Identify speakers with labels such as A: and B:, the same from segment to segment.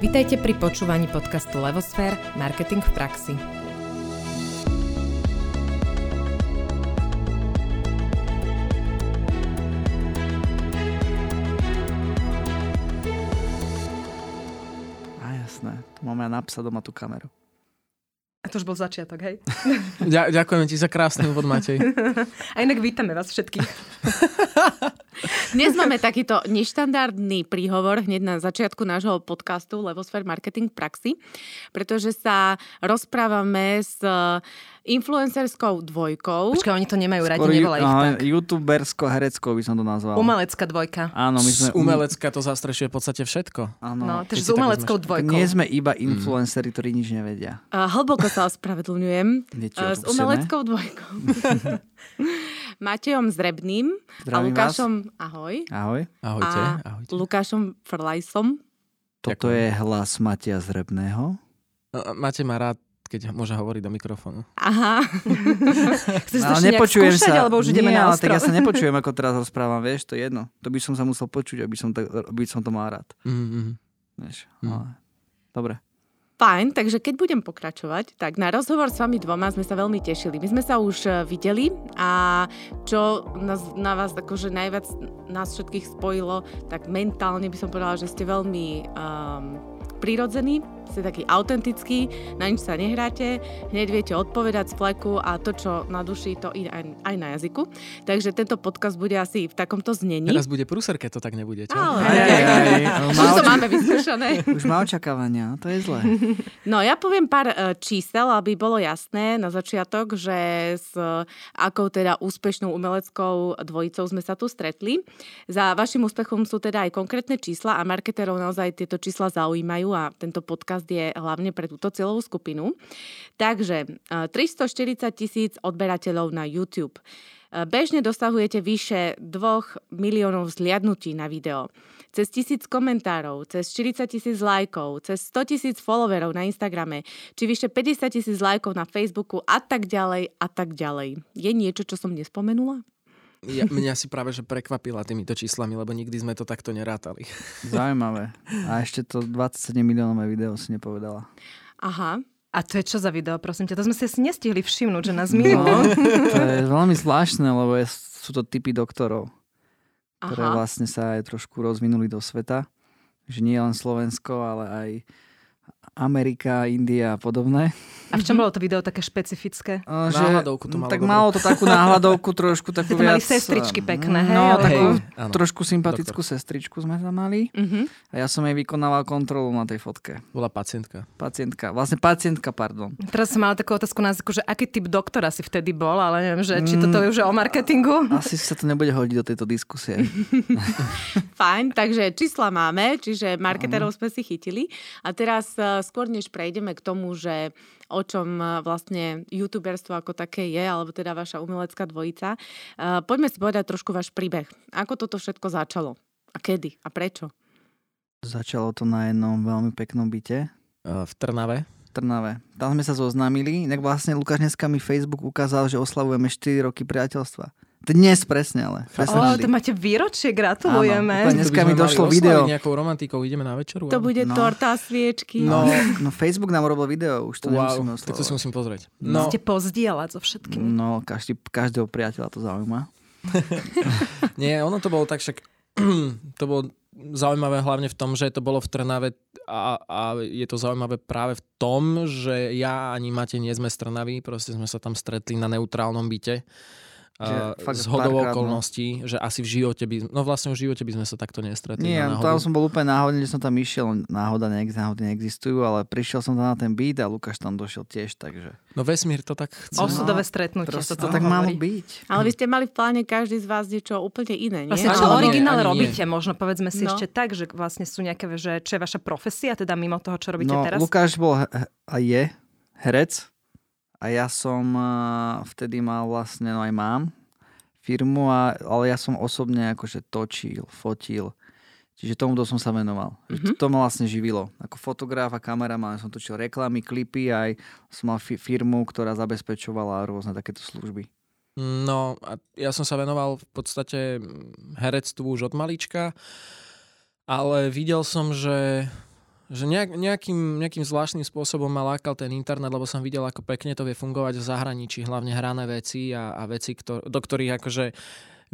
A: Vitajte pri počúvaní podcastu Levosfér – Marketing v praxi.
B: Á, jasné. Máme napsať doma tú kameru.
C: To už bol začiatok, hej?
D: Ďa, ďakujem ti za krásny úvod, Matej.
C: A inak vítame vás všetkých.
E: Dnes máme takýto neštandardný príhovor hneď na začiatku nášho podcastu Levosfér Marketing v praxi, pretože sa rozprávame s influencerskou dvojkou.
C: Počkaj, oni to nemajú radi,
B: Skôr ju-
C: nevolaj ich
B: aha,
C: tak.
B: youtubersko-hereckou by som to nazval.
C: Umelecká dvojka.
B: Áno, my sme...
D: Z umelecka to zastrešuje v podstate všetko.
B: Áno.
C: No, takže s umeleckou
D: vezmeš.
C: dvojkou.
B: Nie sme iba influenceri, ktorí nič nevedia.
E: A hlboko sa ospravedlňujem.
B: Viete,
E: A s umeleckou dvojkou. Matejom Zrebným a
B: Zdravím
E: Lukášom, ahoj.
B: Ahoj.
D: Ahojte.
E: A
D: ahojte.
E: Lukášom Frlajsom.
B: Toto
D: Ďakujem.
B: je hlas Matia Zrebného.
D: A- Máte ma rád, keď môže hovoriť do mikrofónu.
E: Aha.
C: Chceš to
B: Ale
C: ešte nejak
B: nepočujem
C: skúšať,
B: sa.
C: alebo už ideme
B: Nie,
C: na
B: ale tak
C: ostrov?
B: ja sa nepočujem, ako teraz rozprávam, vieš, to je jedno. To by som sa musel počuť, aby som, tak, aby som to mal rád.
D: Mm-hmm.
B: Vieš,
D: Mm.
B: ale... Dobre.
E: Fajn, takže keď budem pokračovať, tak na rozhovor s vami dvoma sme sa veľmi tešili. My sme sa už e, videli a čo nás, na vás akože najviac nás všetkých spojilo, tak mentálne by som povedala, že ste veľmi um, prirodzení, ste taký autentický, na nič sa nehráte, hneď viete odpovedať z fleku a to, čo na duši, to i aj, aj na jazyku. Takže tento podcast bude asi v takomto znení.
D: Teraz bude prúser, keď to tak nebude. Čo?
E: Ale,
B: Aj, aj, aj.
E: už
B: Má
E: to máme vyskúšané.
B: Už má očakávania, to je zlé.
E: No ja poviem pár e, čísel, aby bolo jasné na začiatok, že s e, akou teda úspešnou umeleckou dvojicou sme sa tu stretli. Za vašim úspechom sú teda aj konkrétne čísla a marketerov naozaj tieto čísla zaujímajú a tento podcast je hlavne pre túto cieľovú skupinu. Takže e, 340 tisíc odberateľov na YouTube. E, Bežne dosahujete vyše 2 miliónov zliadnutí na video cez tisíc komentárov, cez 40 tisíc lajkov, cez 100 tisíc followerov na Instagrame, či vyše 50 tisíc lajkov na Facebooku a tak ďalej a tak ďalej. Je niečo, čo som nespomenula?
D: Ja, mňa si práve že prekvapila týmito číslami, lebo nikdy sme to takto nerátali.
B: Zaujímavé. A ešte to 27 miliónové video si nepovedala.
E: Aha.
C: A to je čo za video, prosím ťa? To sme si asi nestihli všimnúť, že nás minulo.
B: No, to je veľmi zvláštne, lebo je, sú to typy doktorov, ktoré
E: Aha.
B: vlastne sa aj trošku rozvinuli do sveta. Že nie len Slovensko, ale aj Amerika, India a podobné.
C: A v čom bolo to video také špecifické?
B: O,
D: Náhľadovku to malo
B: Tak
D: dobrú.
B: malo to takú náhľadovku, trošku takú
C: To mali
B: viac...
C: sestričky pekné, hej,
B: No,
C: alebo-
B: takú
D: Hej,
B: trošku sympatickú sestričku sme tam mali.
E: Mhm.
B: A ja som jej vykonával kontrolu na tej fotke.
D: Bola pacientka.
B: Pacientka, vlastne pacientka, pardon.
C: Teraz som mala takú otázku na jazyku, že aký typ doktora si vtedy bol, ale neviem, že či
B: Mm.
C: toto je už o marketingu.
B: Asi sa to nebude hodiť do tejto diskusie.
E: Fajn, takže čísla máme, čiže marketerov sme si chytili. A teraz eh, skôr než prejdeme k tomu, že o čom eh, vlastne youtuberstvo ako také je, alebo teda vaša umelecká dvojica, eh, poďme si povedať trošku váš príbeh. Ako toto všetko začalo? A kedy? A prečo?
B: Začalo to na jednom veľmi peknom byte
D: Uh, v Trnave.
B: Trnave. Tam sme sa zoznámili, inak vlastne Lukáš dneska mi Facebook ukázal, že oslavujeme 4 roky priateľstva. Dnes presne, ale. Presne
C: O, to máte výročie, gratulujeme.
B: Áno, Dneska mi došlo video.
D: nejakou romantikou, ideme na večeru.
E: To
D: ale-
E: bude
B: No.
E: torta a sviečky.
B: No,
D: No.
B: no Facebook nám urobil video, už to
D: Wow,
B: nemusíme
D: tak to si musím pozrieť.
B: No.
D: No,
C: Ste pozdieľať so všetkým.
B: No, každý, každého priateľa to zaujíma.
D: nie, ono to bolo tak však... to bolo zaujímavé hlavne v tom, že to bolo v Trnave a, a je to zaujímavé práve v tom, že ja ani Matej nie sme z Trnavy, proste sme sa tam stretli na neutrálnom byte.
B: Že
D: Uh, z hodou
B: no.
D: okolností, že asi v živote by, no vlastne v živote by sme sa takto nestretli.
B: Nie,
D: na
B: tam som bol úplne náhodne, že som tam išiel, náhoda neex, náhody neexistujú, ale prišiel som tam na ten beat a Lukáš tam došiel tiež, takže
D: No vesmír to tak chce.
C: Osudové stretnutie
B: proste
C: sa
B: to tak malo byť.
E: Ale vy ste mali v pláne každý z vás niečo úplne iné, nie?
C: Vlastne, čo
D: nie,
C: originál robíte? Možno povedzme si
E: No.
C: ešte tak, že vlastne sú nejaké, že čo je vaša profesia, teda mimo toho, čo robíte
B: No,
C: teraz?
B: Lukáš bol a je herec a ja som uh, vtedy mal vlastne, no aj mám firmu, a, ale ja som osobne akože točil, fotil. Čiže tomuto som sa venoval. Mm-hmm. To ma vlastne živilo. Ako fotograf a kameraman som točil reklamy, klipy, aj som mal fi- firmu, ktorá zabezpečovala rôzne takéto služby.
D: No a ja som sa venoval v podstate herectvu už od malička, ale videl som, že, Že nejak, nejakým, nejakým zvláštnym spôsobom ma lákal ten internet, lebo som videl, ako pekne to vie fungovať v zahraničí, hlavne hrané veci a, a veci, ktor- do ktorých akože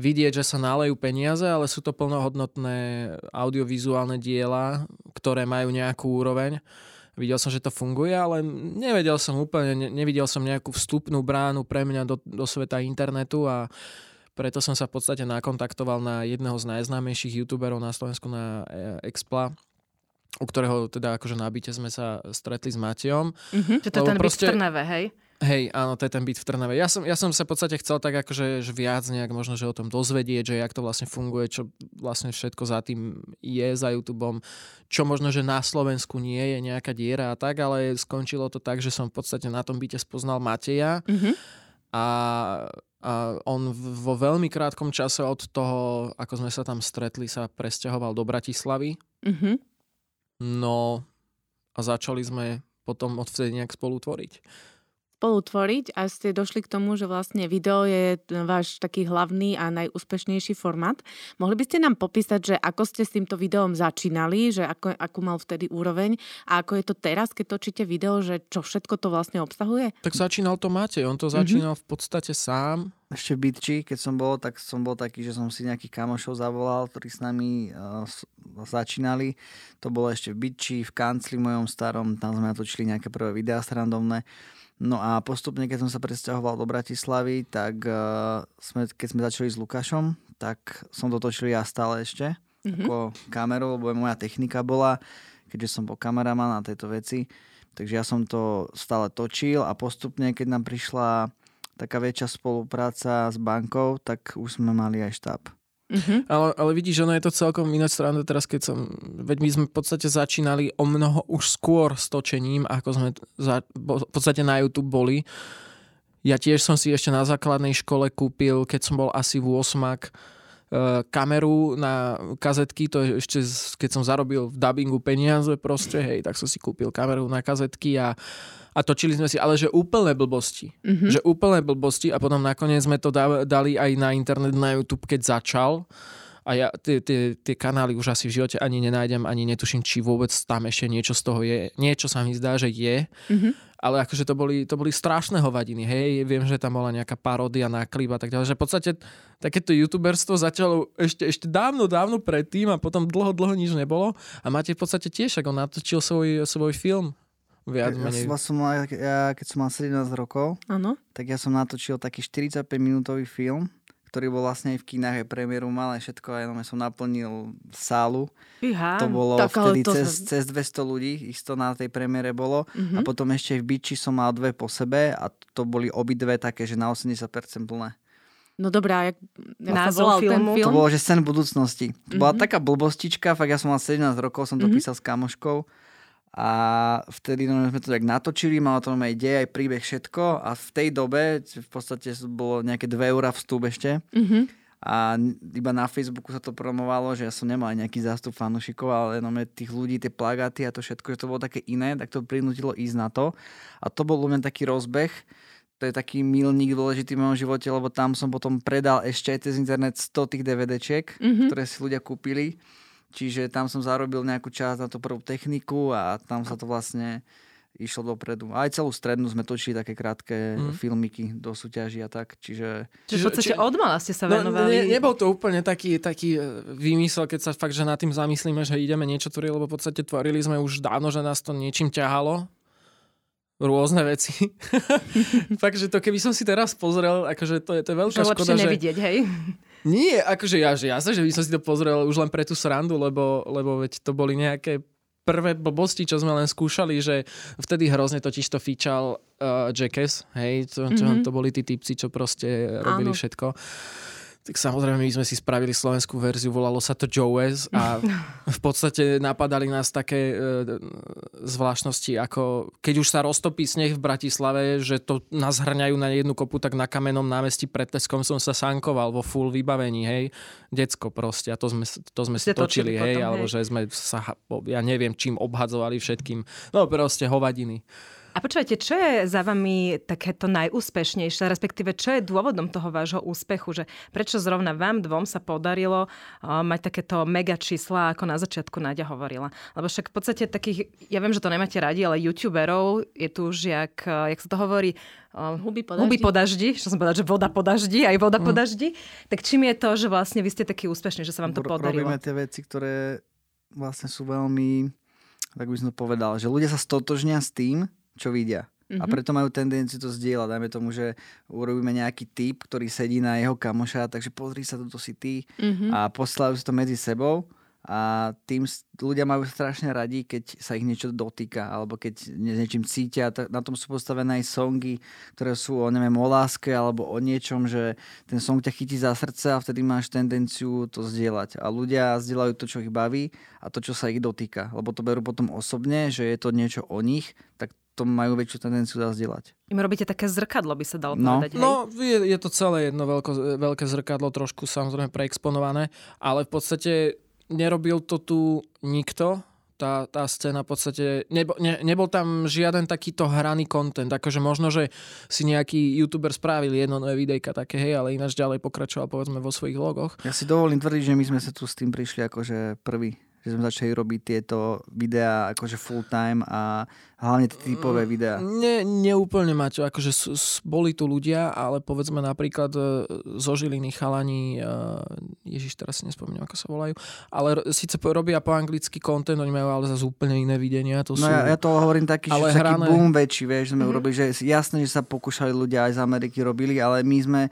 D: vidieť, že sa nálejú peniaze, ale sú to plnohodnotné audiovizuálne diela, ktoré majú nejakú úroveň. Videl som, že to funguje, ale nevedel som úplne, ne, nevidel som nejakú vstupnú bránu pre mňa do, do sveta internetu a preto som sa v podstate nakontaktoval na jedného z najznámejších youtuberov na Slovensku, na e, Expla, u ktorého teda akože na byte sme sa stretli s Matejom.
C: Mm-hmm. To je ten proste... byt v Trnave, hej?
D: Hej, áno, to je ten byt v Trnave. Ja som, ja som sa v podstate chcel tak akože že viac nejak možno, že o tom dozvedieť, že jak to vlastne funguje, čo vlastne všetko za tým je za YouTubeom, čo možno, že na Slovensku nie je nejaká diera a tak, ale skončilo to tak, že som v podstate na tom byte spoznal Mateja
C: Mm-hmm.
D: a, a on vo veľmi krátkom čase od toho, ako sme sa tam stretli, sa presťahoval do Bratislavy.
E: Mhm.
D: No a začali sme potom odvtedy nejak spolu tvoriť.
E: spolu tvoriť a ste došli k tomu, že vlastne video je váš taký hlavný a najúspešnejší formát. Mohli by ste nám popísať, že ako ste s týmto videom začínali, že ako, ako mal vtedy úroveň a ako je to teraz, keď točíte video, že čo všetko to vlastne obsahuje?
D: Tak začínal to Matej, on to začínal v podstate sám.
B: Ešte v Bitči, keď som bol, tak som bol taký, že som si nejakých kamošov zavolal, ktorí s nami uh, začínali. To bolo ešte v Bitči, v kancli mojom starom, tam sme natočili nejaké prvé videá srandovné. No a postupne, keď som sa presťahoval do Bratislavy, tak uh, sme, keď sme začali s Lukášom, tak som to točil ja stále ešte,
E: Mhm.
B: ako kameru, lebo moja technika bola, keďže som bol kameraman na tejto veci. Takže ja som to stále točil a postupne, keď nám prišla taká väčšia spolupráca s bankou, tak už sme mali aj štáb.
E: Mhm.
D: Ale, ale vidíš, ono je to celkom iná strana teraz, keď som... Veď my sme v podstate začínali o mnoho už skôr s točením, ako sme za, bo, v podstate na YouTube boli. Ja tiež som si ešte na základnej škole kúpil, keď som bol asi v 8 kameru na kazetky, to je ešte keď som zarobil v dubbingu peniaze proste, hej, tak som si kúpil kameru na kazetky a, a točili sme si, ale že úplné blbosti.
E: Mhm.
D: Že úplné blbosti a potom nakoniec sme to da- dali aj na internet, na YouTube, keď začal. A ja tie, tie, tie kanály už asi v živote ani nenájdem, ani netuším, či vôbec tam ešte niečo z toho je. Niečo sa mi zdá, že je,
E: Mhm.
D: ale akože to boli, to boli strašné hovadiny. Hej, viem, že tam bola nejaká paródia na klip a tak ďalej. Že v podstate takéto youtuberstvo začalo ešte, ešte dávno, dávno predtým a potom dlho, dlho nič nebolo. A máte v podstate tiež, ako on natočil svoj, svoj film. Viac
B: Ja,
D: menej.
B: som, som mal, ja, keď som mal 17 rokov,
E: Áno.
B: tak ja som natočil taký 45 minútový film, ktorý bol vlastne aj v kinách, aj premiéru mal aj všetko, aj ja som naplnil sálu.
C: Fíha.
B: To bolo
E: tak
B: vtedy
E: to
B: cez,
E: sa-
B: cez 200 ľudí, isto na tej premiére bolo.
E: Mhm.
B: A potom ešte v Biči som mal dve po sebe a to boli obidve také, že na 80% plné.
E: No dobrá, jak, jak sa
C: Názov filmu?
E: film?
B: To bolo, že sen budúcnosti. To bola
E: Mhm.
B: taká blbostička, fakt ja som mal 17 rokov, som to
E: Mhm.
B: písal s kamoškou a vtedy no, sme to tak natočili, malo to aj dej, aj príbeh, všetko a v tej dobe v podstate bolo nejaké 2 eurá vstup ešte
E: Mhm.
B: a iba na Facebooku sa to promovalo, že ja som nemal nejaký zástup fanúšikov, ale jenom tých ľudí, tie plagáty a to všetko, že to bolo také iné, tak to prinútilo ísť na to. A to bol mňa taký rozbeh, to je taký milník dôležitý v mojom živote, lebo tam som potom predal ešte aj cez internet 100 tých DVDčiek,
E: Mhm.
B: ktoré si ľudia kúpili. Čiže tam som zarobil nejakú časť na tú prvú techniku a tam sa to vlastne išlo dopredu. A aj celú strednú sme točili také krátke
D: Mhm.
B: filmiky do súťaží a tak. Čiže
C: Čiže v podstate
D: Či-
C: od mala ste sa
D: No,
C: venovali.
D: ne, nebol to úplne taký, taký e, výmysel, keď sa fakt, že nad tým zamyslíme, že ideme niečo tvoriť, lebo v podstate tvorili sme už dávno, že nás to niečím ťahalo. Rôzne veci. fakt, že to keby som si teraz pozrel, akože to je, to je veľká
C: Že
D: škoda,
C: lepšie
D: že...
C: nevidieť, hej?
D: Nie, akože ja, že jasne, že by som si to pozrel už len pre tú srandu, lebo, lebo veď to boli nejaké prvé blbosti, čo sme len skúšali, že vtedy hrozne totiž to fičal uh, Jackass, hej, to, čo,
E: Mhm.
D: to boli tí typci, čo proste robili
E: Áno.
D: všetko. Tak samozrejme, my sme si spravili slovenskú verziu, volalo sa to Joes a v podstate napadali nás také e, zvláštnosti, ako keď už sa roztopí sneh v Bratislave, že to nás hrňajú na jednu kopu, tak na kamennom námestí pred Teskom som sa sankoval vo full vybavení, hej. Decko proste a to sme, to sme si
C: točili
D: točili, hej,
C: potom,
D: alebo
C: hej.
D: že sme sa, ja neviem, čím obhadzovali všetkým. No proste hovadiny.
C: A počúvajte, čo je za vami takéto najúspešnejšie, respektíve čo je dôvodom toho vášho úspechu, že prečo zrovna vám dvom sa podarilo uh, mať takéto mega čísla, ako na začiatku Náďa hovorila. Lebo však v podstate takých, ja viem, že to nemáte radi, ale youtuberov je tu už, jak, uh, jak sa to hovorí, uh,
E: Huby po
C: huby po daždi, čo som povedať, že voda po daždi, aj voda mm. po daždi. Tak čím je to, že vlastne vy ste takí úspešní, že sa vám to
B: Ro-
C: podarilo?
B: Robíme tie veci, ktoré vlastne sú veľmi, tak by som to povedal, že ľudia sa stotožnia s tým, čo vidia. Mm-hmm. A
C: Mhm.
B: preto majú tendenciu to zdieľať. Dajme tomu, že urobíme nejaký typ, ktorý sedí na jeho kamoša, takže pozri sa, toto si ty.
E: Mhm.
B: A posielajú si to medzi sebou a tým ľudia majú strašne radi, keď sa ich niečo dotýka alebo keď nie- niečím cítia. Na tom sú postavené aj songy, ktoré sú o, neviem, o láske alebo o niečom, že ten song ťa chytí za srdce a vtedy máš tendenciu to zdieľať. A ľudia zdieľajú to, čo ich baví a to, čo sa ich dotýka. Lebo to berú potom osobne, že je to niečo o nich, tak to majú väčšiu tendenciu zazdieľať.
C: Im robíte také zrkadlo, by sa dalo
B: No.
C: povedať. Hej?
D: No, je, je to celé jedno veľko, veľké zrkadlo, trošku samozrejme preexponované, ale v podstate nerobil to tu nikto, tá, tá scéna v podstate, nebo, ne, nebol tam žiaden takýto hraný content, akože možno, že si nejaký youtuber spravil jedno nové videjka také, hej, ale ináč ďalej pokračoval povedzme vo svojich logoch.
B: Ja si dovolím tvrdiť, že my sme sa tu s tým prišli akože prvý. Že sme začali robiť tieto videá akože full time a hlavne tie typové videá.
D: Ne, neúplne Maťo, akože s, s, boli tu ľudia, ale povedzme napríklad e, zo Žiliny chalani, e, Ježiš, teraz si nespomínam, ako sa volajú, ale síce robia po anglicky content, oni majú ale zase úplne iné videnia. To
B: No
D: sú...
B: ja, ja to hovorím taký,
D: Ale
B: že taký
D: hrané.
B: boom väčší, vieš, sme
E: Mhm.
B: urobili, že jasné, že sa pokúšali ľudia aj z Ameriky robili, ale my sme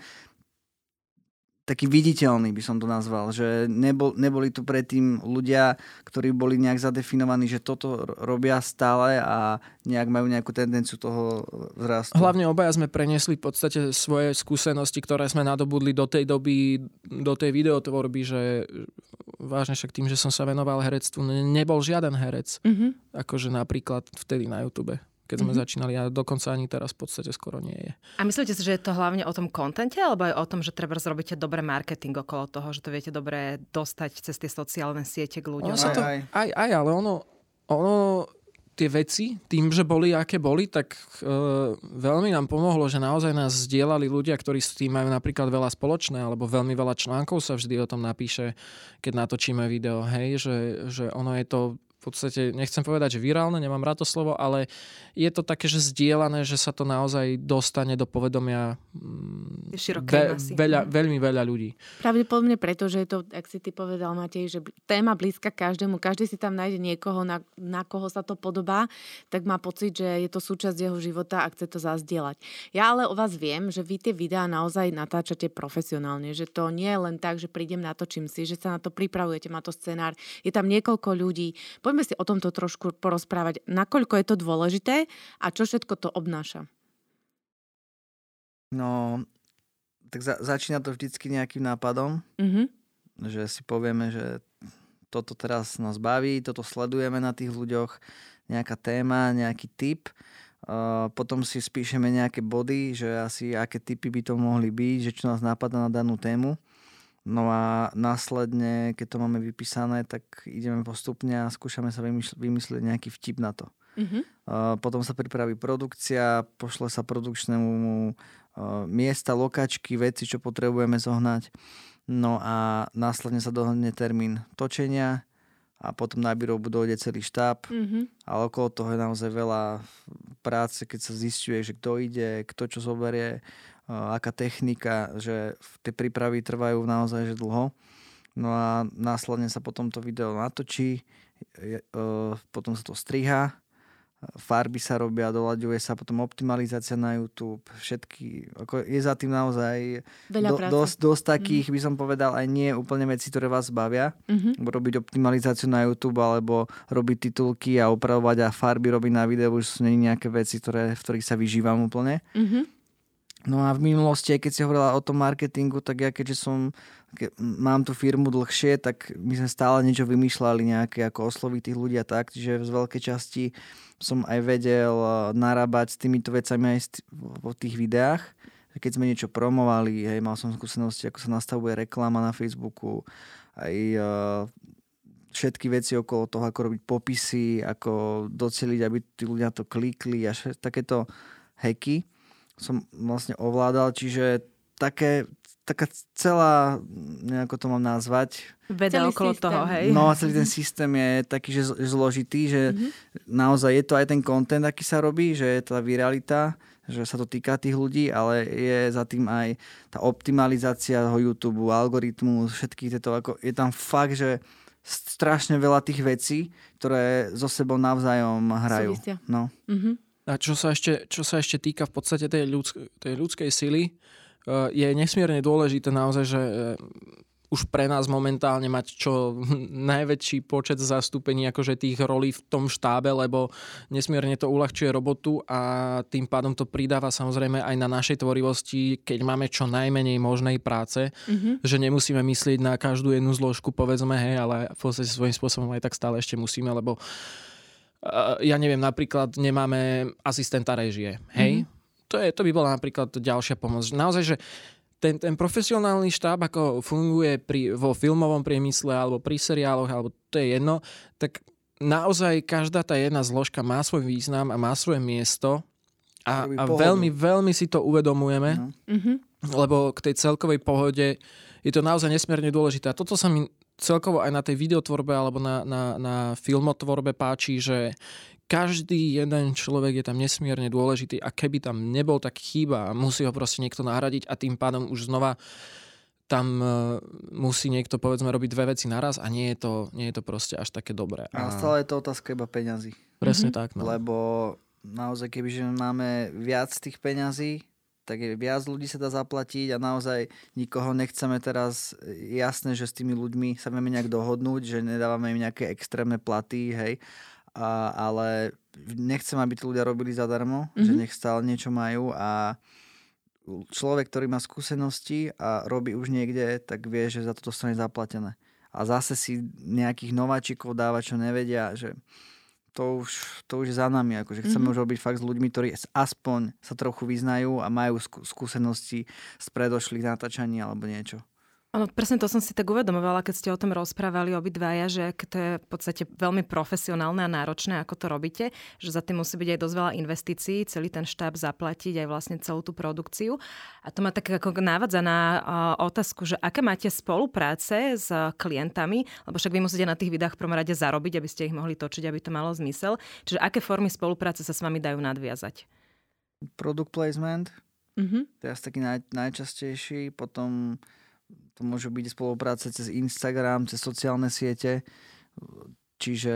B: taký viditeľný by som to nazval, že nebol, neboli tu predtým ľudia, ktorí boli nejak zadefinovaní, že toto robia stále a nejak majú nejakú tendenciu toho vzrastu.
D: Hlavne obaja sme preniesli v podstate svoje skúsenosti, ktoré sme nadobudli do tej doby, do tej videotvorby, že vážne však tým, že som sa venoval herectvu, ne- nebol žiaden herec,
E: Mhm.
D: akože napríklad vtedy na YouTube keď sme
E: Mhm.
D: začínali a dokonca ani teraz v podstate skoro nie je.
C: A myslíte si, že je to hlavne o tom kontente, alebo aj o tom, že treba zrobíte dobré marketing okolo toho, že to viete dobre dostať cez tie sociálne siete k ľuďom?
D: Ono sa
B: Aj,
D: to,
B: aj.
D: aj, aj, ale ono, ono tie veci, tým, že boli aké boli, tak e, veľmi nám pomohlo, že naozaj nás zdieľali ľudia, ktorí s tým majú napríklad veľa spoločné, alebo veľmi veľa článkov sa vždy o tom napíše, keď natočíme video, hej, že, že ono je to v podstate, nechcem povedať, že virálne, nemám rád to slovo, ale je to také, že zdieľané, že sa to naozaj dostane do povedomia mm,
C: masy.
D: veľa, veľmi veľa ľudí.
E: Pravdepodobne preto, že je to, ak si ty povedal, Matej, že téma blízka každému, každý si tam nájde niekoho, na, na koho sa to podobá, tak má pocit, že je to súčasť jeho života a chce to zazdieľať. Ja ale o vás viem, že vy tie videá naozaj natáčate profesionálne, že to nie je len tak, že prídem, natočím si, že sa na to pripravujete, má to scenár, je tam niekoľko ľudí. Poďme si o tomto trošku porozprávať, nakoľko je to dôležité a čo všetko to obnáša.
B: No, tak za, začína to vždycky nejakým nápadom,
E: Mhm.
B: že si povieme, že toto teraz nás baví, toto sledujeme na tých ľuďoch, nejaká téma, nejaký typ. Uh, potom si spíšeme nejaké body, že asi aké typy by to mohli byť, že čo nás napadá na danú tému. No a následne, keď to máme vypísané, tak ideme postupne a skúšame sa vymysl- vymyslieť nejaký vtip na to.
E: Mhm.
B: Uh, potom sa pripraví produkcia, pošle sa produkčnému uh, miesta, lokačky, veci, čo potrebujeme zohnať. No a následne sa dohodne termín točenia a potom na výrobu dojde celý štáb.
E: Mhm.
B: Ale okolo toho je naozaj veľa práce, keď sa zistuje, že kto ide, kto čo zoberie, aká technika, že tie prípravy trvajú naozaj že dlho. No a následne sa potom to video natočí, uh, potom sa to striha, farby sa robia, doľaďuje sa potom optimalizácia na YouTube, všetky, ako je za tým naozaj
E: Veľa
B: do,
E: práce.
B: dosť, dosť takých, by som povedal, aj nie úplne veci, ktoré vás bavia.
E: Mhm.
B: Robiť optimalizáciu na YouTube alebo robiť titulky a upravovať a farby robiť na videu už sú nie nejaké veci, ktoré, v ktorých sa vyžívam úplne.
E: Mhm.
B: No a v minulosti, aj keď si hovorila o tom marketingu, tak ja keďže som, ke, mám tú firmu dlhšie, tak my sme stále niečo vymýšľali, nejaké ako osloviť tých ľudí a tak, čiže z veľkej časti som aj vedel eh, narábať s týmito vecami aj st- vo tých videách. Keď sme niečo promovali, hej, mal som skúsenosti, ako sa nastavuje reklama na Facebooku, aj eh, všetky veci okolo toho, ako robiť popisy, ako doceliť, aby tí ľudia to klikli a še- takéto hacky som vlastne ovládal, čiže také, taká celá, nejako to mám nazvať,
C: Veda
E: Celý
C: okolo
E: systém.
C: toho, hej.
B: No a celý ten systém je taký, že zložitý, že
E: Mhm.
B: naozaj je to aj ten content, aký sa robí, že je to tá viralita, že sa to týka tých ľudí, ale je za tým aj tá optimalizácia toho YouTube, algoritmus, všetky tieto, ako je tam fakt, že strašne veľa tých vecí, ktoré so sebou navzájom hrajú.
E: Súvisia.
B: No.
E: Mhm.
D: A čo sa ešte, čo sa ešte týka v podstate tej, ľudsk- tej ľudskej sily, eh, je nesmierne dôležité naozaj, že eh, už pre nás momentálne mať čo najväčší počet zastúpení akože tých rolí v tom štábe, lebo nesmierne to uľahčuje robotu a tým pádom to pridáva samozrejme aj na našej tvorivosti, keď máme čo najmenej možnej práce,
E: Mhm.
D: že nemusíme myslieť na každú jednu zložku, povedzme, hej, ale v podstate svojím spôsobom aj tak stále ešte musíme, lebo uh, ja neviem, napríklad nemáme asistenta režie, hej? Mm-hmm. To, je, to by bola napríklad ďalšia pomoc. Naozaj, že ten, ten profesionálny štáb, ako funguje pri, vo filmovom priemysle alebo pri seriáloch, alebo to je jedno, tak naozaj každá tá jedna zložka má svoj význam a má svoje miesto a, a veľmi, veľmi si to uvedomujeme
B: No.
D: Lebo k tej celkovej pohode je to naozaj nesmierne dôležité. A toto sa mi celkovo aj na tej videotvorbe alebo na, na, na filmotvorbe páči, že každý jeden človek je tam nesmierne dôležitý a keby tam nebol, tak chýba a musí ho proste niekto nahradiť a tým pádom už znova tam e, musí niekto povedzme robiť dve veci naraz a nie je to, nie je to proste až také dobré.
B: A
D: A
B: stále je to otázka iba peňazí.
D: presne
E: Mhm.
D: tak. No.
B: Lebo naozaj, kebyže máme viac tých peňazí, tak viac ľudí sa dá zaplatiť a naozaj nikoho nechceme teraz, jasné, že s tými ľuďmi sa vieme nejak dohodnúť, že nedávame im nejaké extrémne platy, hej, a, ale nechcem, aby tí ľudia robili zadarmo, mm-hmm. že
E: Mhm.
B: nech stále niečo majú a človek, ktorý má skúsenosti a robí už niekde, tak vie, že za to dostane zaplatené. A zase si nejakých nováčikov dáva, čo nevedia, že to už, to už je za nami. Akože chceme
E: Mhm.
B: mm-hmm. už robiť fakt s ľuďmi, ktorí aspoň sa trochu vyznajú a majú skú- skúsenosti z predošlých natáčaní alebo niečo.
C: Áno, presne to som si tak uvedomovala, keď ste o tom rozprávali obidvaja, že ak to je v podstate veľmi profesionálne a náročné, ako to robíte, že za tým musí byť aj dosť veľa investícií, celý ten štáb zaplatiť, aj vlastne celú tú produkciu. A to ma tak ako návadza na uh, otázku, že aké máte spolupráce s klientami, lebo však vy musíte na tých videách v prvom rade zarobiť, aby ste ich mohli točiť, aby to malo zmysel. Čiže aké formy spolupráce sa s vami dajú nadviazať?
B: Product placement,
E: Mhm.
B: to je asi taký naj, najčastejší, potom to môžu byť spolupráce cez Instagram, cez sociálne siete, čiže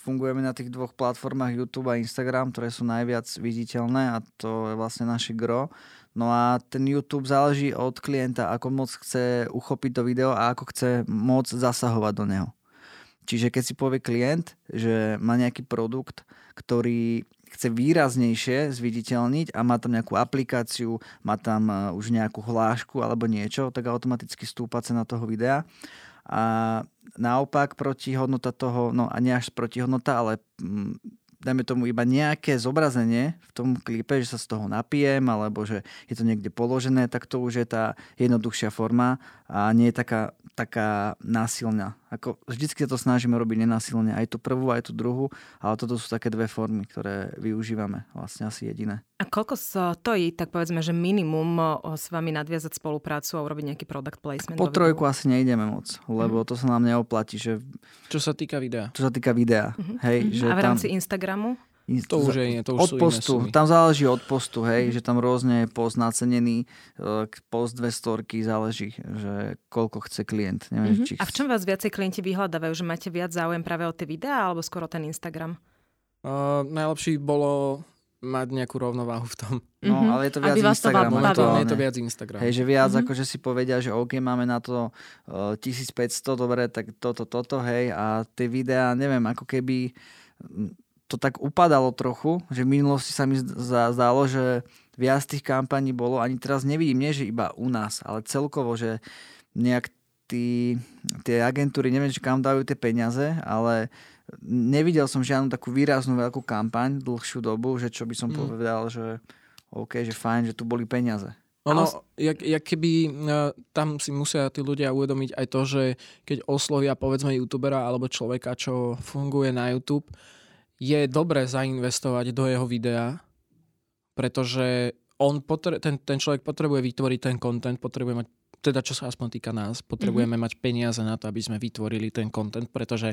B: fungujeme na tých dvoch platformách YouTube a Instagram, ktoré sú najviac viditeľné a to je vlastne naše gro. No a ten YouTube záleží od klienta, ako moc chce uchopiť to video a ako chce moc zasahovať do neho. Čiže keď si povie klient, že má nejaký produkt, ktorý chce výraznejšie zviditeľniť a má tam nejakú aplikáciu, má tam uh, už nejakú hlášku alebo niečo, tak automaticky stúpa cena toho videa. A naopak protihodnota toho, no a nie až protihodnota, ale mm, dajme tomu iba nejaké zobrazenie v tom klipe, že sa z toho napijem, alebo že je to niekde položené, tak to už je tá jednoduchšia forma a nie je taká, taká násilná. Ako vždycky sa to snažíme robiť nenásilne, aj tú prvú, aj tú druhú, ale toto sú také dve formy, ktoré využívame, vlastne asi jediné.
C: A koľko stojí, tak povedzme, že minimum s vami nadviazať spoluprácu a urobiť nejaký product placement?
B: Po trojku
C: videu?
B: asi nejdeme moc, lebo to sa nám neoplatí, že
D: Čo sa týka videa.
B: čo sa týka videa. Hej, že
C: A v
B: tam,
C: rámci Instagramu?
D: To už je, to už
B: od
D: sú
B: postu,
D: iné sumy.
B: tam záleží od postu, hej, že tam rôzne je post nacenený, e, post dve storky, záleží, že koľko chce klient. Neviem, či
C: A v čom vás viacej klienti vyhľadávajú? Že máte viac záujem práve o tie videá alebo skôr o ten Instagram?
D: Uh, najlepšie bolo mať nejakú rovnováhu v tom.
B: No,
E: Mhm.
B: ale je to viac
E: Aby vás to
B: Instagram.
D: Momentálne je to viac Instagram.
B: Hej, že viac
E: Mhm.
B: akože si povedia, že OK, máme na to uh, 1500, dobre, tak toto, toto, hej, a tie videá, neviem, ako keby mm, to tak upadalo trochu, že v minulosti sa mi zdá- zdalo, že viac tých kampaní bolo, ani teraz nevidím, nie že iba u nás, ale celkovo, že nejak tí, tie agentúry, neviem, či kam dajú tie peniaze, ale nevidel som žiadnu takú výraznú veľkú kampaň dlhšiu dobu, že čo by som
D: Mm.
B: povedal, že OK, že fajn, že tu boli peniaze.
D: Ono, jak, jak keby uh, tam si musia tí ľudia uvedomiť aj to, že keď oslovia povedzme youtubera alebo človeka, čo funguje na YouTube, je dobre zainvestovať do jeho videa, pretože on potre- ten, ten človek potrebuje vytvoriť ten content, potrebuje mať, teda čo sa aspoň týka nás, potrebujeme mm-hmm. mať peniaze na to, aby sme vytvorili ten content, pretože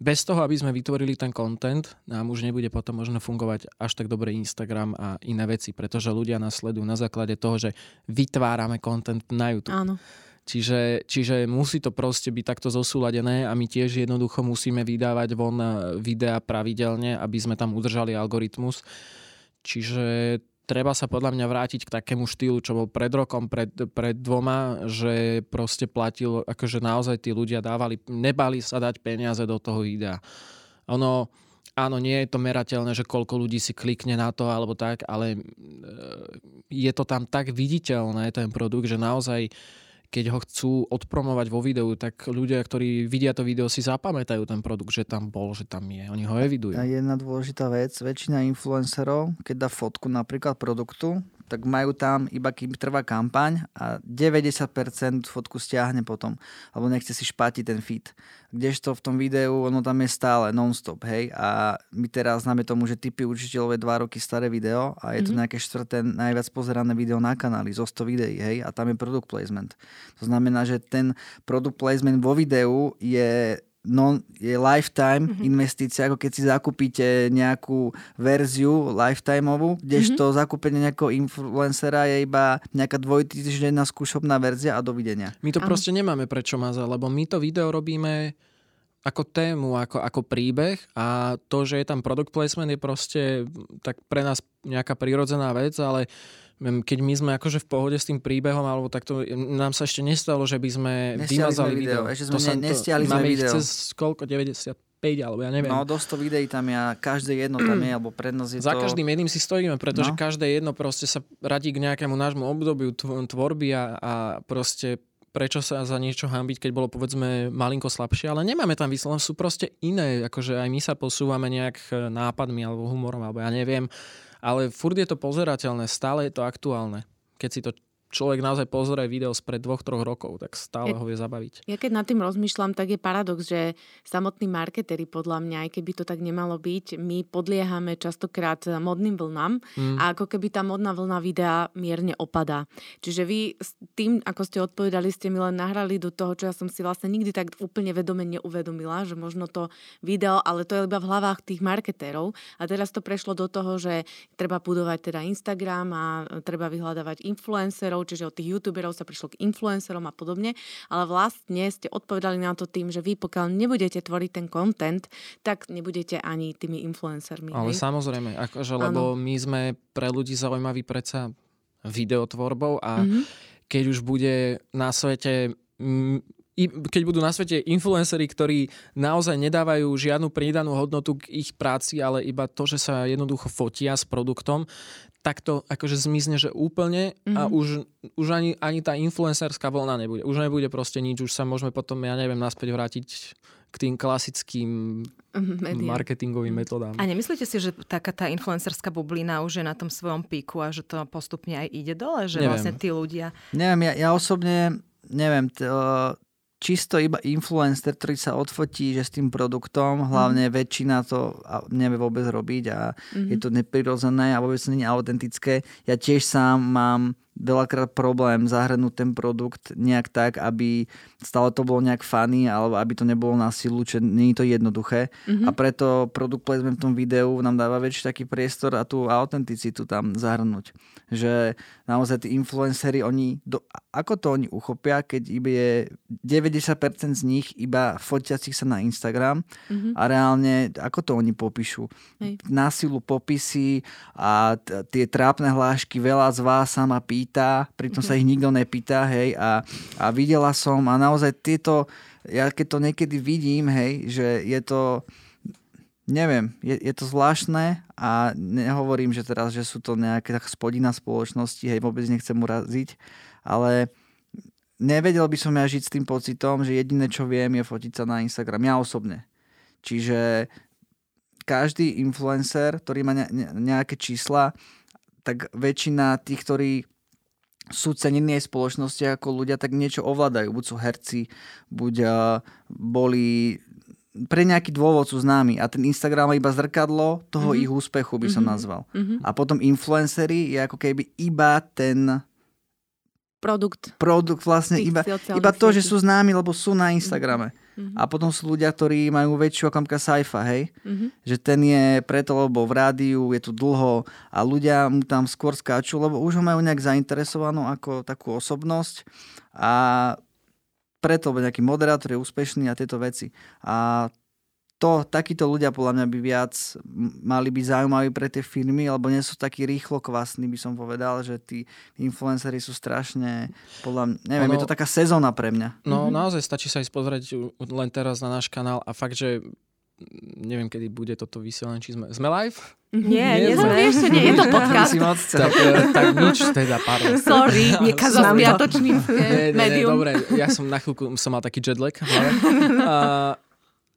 D: bez toho, aby sme vytvorili ten content, nám už nebude potom možno fungovať až tak dobre Instagram a iné veci, pretože ľudia nás sledujú na základe toho, že vytvárame content na YouTube.
E: Áno.
D: Čiže, čiže musí to proste byť takto zosúladené a my tiež jednoducho musíme vydávať von eh, videa pravidelne, aby sme tam udržali algoritmus. Čiže treba sa podľa mňa vrátiť k takému štýlu, čo bol pred rokom, pred, pred dvoma, že proste platil, akože naozaj tí ľudia dávali, nebali sa dať peniaze do toho videa. Ono, áno, nie je to merateľné, že koľko ľudí si klikne na to alebo tak, ale e, je to tam tak viditeľné, ten produkt, že naozaj keď ho chcú odpromovať vo videu, tak ľudia, ktorí vidia to video, si zapamätajú ten produkt, že tam bol, že tam je. Oni ho evidujú.
B: A jedna dôležitá vec, väčšina influencerov, keď dá fotku napríklad produktu, tak majú tam iba kým trvá kampaň a 90% fotku stiahne potom, alebo nechce si špatiť ten feed. Kdežto v tom videu, ono tam je stále non-stop, hej, a my teraz známe tomu, že typy učiteľov je 2 roky staré video a je to
E: Mhm.
B: nejaké štvrté najviac pozerané video na kanáli zo 100 videí, hej, a tam je product placement. To znamená, že ten product placement vo videu je non, je lifetime mm-hmm. investícia, ako keď si zakúpite nejakú verziu lifetimeovú, kdežto mm-hmm. zakúpenie nejakého influencera je iba nejaká dvojtýždenná skúšobná verzia a dovidenia.
D: My to
E: Áno.
D: proste nemáme prečo mazať, lebo my to video robíme ako tému, ako, ako príbeh a to, že je tam product placement je proste tak pre nás nejaká prirodzená vec, ale keď my sme akože v pohode s tým príbehom, alebo takto, nám sa ešte nestalo, že by sme
B: Nestiahli
D: vymazali
B: sme video,
D: video.
B: ešte sme ne- nestiahli sme
D: máme ich
B: video.
D: cez koľko, 95 alebo ja neviem.
B: No do 100 videí tam je a každé jedno tam je, alebo prednosť je
D: Za
B: to...
D: každým jedným si stojíme, pretože
B: No.
D: každé jedno proste sa radí k nejakému nášmu obdobiu tv- tvorby a, a proste prečo sa za niečo hambiť, keď bolo povedzme malinko slabšie, ale nemáme tam výsledky, sú proste iné, akože aj my sa posúvame nejak e, nápadmi alebo humorom, alebo ja neviem, ale furt je to pozerateľné, stále je to aktuálne. Keď si to človek naozaj pozrie video spred dvoch, troch rokov, tak stále
E: Je-
D: ho vie zabaviť.
E: Ja keď nad tým rozmýšľam, tak je paradox, že samotní marketéri podľa mňa, aj keby to tak nemalo byť, my podliehame častokrát modným vlnám
D: Mm.
E: a ako keby tá modná vlna videa mierne opadá. Čiže vy s tým, ako ste odpovedali, ste mi len nahrali do toho, čo ja som si vlastne nikdy tak úplne vedome neuvedomila, že možno to video, ale to je iba v hlavách tých marketérov a teraz to prešlo do toho, že treba budovať teda Instagram a treba vyhľadávať influencerov, čiže od tých youtuberov sa prišlo k influencerom a podobne, ale vlastne ste odpovedali na to tým, že vy pokiaľ nebudete tvoriť ten content, tak nebudete ani tými influencermi.
D: Ale
E: hej?
D: samozrejme, akože, lebo my sme pre ľudí zaujímaví predsa videotvorbou a
E: Mhm.
D: keď už bude na svete keď budú na svete influenceri, ktorí naozaj nedávajú žiadnu pridanú hodnotu k ich práci, ale iba to, že sa jednoducho fotia s produktom, tak to akože zmizne, že úplne a
E: Mhm.
D: už, už ani, ani tá influencerská vlna nebude. Už nebude proste nič, už sa môžeme potom, ja neviem, naspäť vrátiť k tým klasickým
E: Mhm, médiám.
D: marketingovým metodám.
C: A nemyslíte si, že taká tá influencerská bublina už je na tom svojom píku a že to postupne aj ide dole? Že
D: Neviem.
C: vlastne tí ľudia...
B: Neviem, ja, ja osobne, neviem, t- čisto iba influencer, ktorý sa odfotí, že s tým produktom, hlavne väčšina to nevie vôbec robiť a je to neprirodzené a vôbec nie autentické. Ja tiež sám mám veľakrát problém zahrnúť ten produkt nejak tak, aby stále to bolo nejak funny, alebo aby to nebolo na silu, čo nie je to jednoduché.
E: Mhm.
B: A preto produkt placement v tom videu nám dáva väčší taký priestor a tú autenticitu tam zahrnúť. Že naozaj tí influenceri, oni, do, ako to oni uchopia, keď je 90% z nich iba fotiacich sa na Instagram
E: Mhm.
B: a reálne, ako to oni popíšu?
E: Hej.
B: Na silu popisy a t- tie trápne hlášky veľa z vás sa ma pýta, pritom sa ich nikto nepýta, hej, a, a videla som a naozaj tieto, ja keď to niekedy vidím, hej, že je to, neviem, je, je to zvláštne a nehovorím, že teraz, že sú to nejaké tak spodina spoločnosti, hej, vôbec nechcem uraziť, ale nevedel by som ja žiť s tým pocitom, že jediné, čo viem, je fotiť sa na Instagram. Ja osobne. Čiže každý influencer, ktorý má ne- ne- nejaké čísla, tak väčšina tých, ktorí sú cenení aj spoločnosti ako ľudia, tak niečo ovládajú. Buď sú herci, buď boli pre nejaký dôvod sú známi a ten Instagram je iba zrkadlo toho mm-hmm. ich úspechu, by som mm-hmm. nazval. Mm-hmm. A potom influencery je ako keby iba ten
E: produkt.
B: Produkt vlastne, iba, iba to, že sú známi, lebo sú na Instagrame. Mm-hmm. A potom sú ľudia, ktorí majú väčšiu ako Saifa, hej? Mm-hmm. Že ten je preto, lebo v rádiu je tu dlho a ľudia mu tam skôr skáču, lebo už ho majú nejak zainteresovanú ako takú osobnosť a preto, lebo nejaký moderátor je úspešný a tieto veci. A to, takíto ľudia podľa mňa by viac mali byť zaujímaví pre tie firmy, lebo nie sú takí rýchlo kvasní, by som povedal, že tí influencery sú strašne, podľa mňa, neviem, ono, je to taká sezóna pre mňa.
D: No mm-hmm. naozaj stačí sa ísť pozrieť len teraz na náš kanál a fakt, že neviem, kedy bude toto vysielanie, či sme, sme live?
E: Nie, nie, nie sme. Ešte nie, je to podcast.
D: tak, eh, tak nič, teda, pardon.
E: Sorry, nekaz nám
D: médium. dobre, ja som na chvíľku som mal taký jetlag. Ale,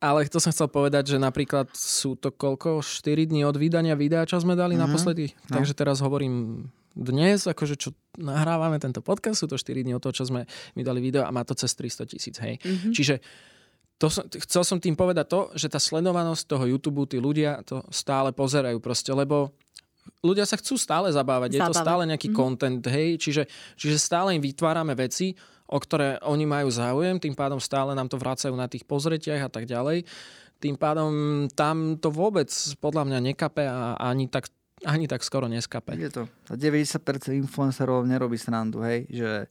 D: ale to som chcel povedať, že napríklad sú to koľko? 4 dní od vydania videa, čo sme dali mm-hmm. naposledy. No. Takže teraz hovorím dnes, akože čo nahrávame tento podcast, sú to 4 dní od toho, čo sme mi dali video a má to cez 300 tisíc, hej. Mm-hmm. Čiže to som, chcel som tým povedať to, že tá sledovanosť toho YouTube, tí ľudia to stále pozerajú proste, lebo ľudia sa chcú stále zabávať. Zabávať. Je to stále nejaký mm. content, hej, čiže, čiže stále im vytvárame veci, o ktoré oni majú záujem, tým pádom stále nám to vracajú na tých pozretiach a tak ďalej. Tým pádom tam to vôbec podľa mňa nekape a ani tak, ani tak skoro neskape.
B: Je to. A 90% influencerov nerobí srandu, hej, že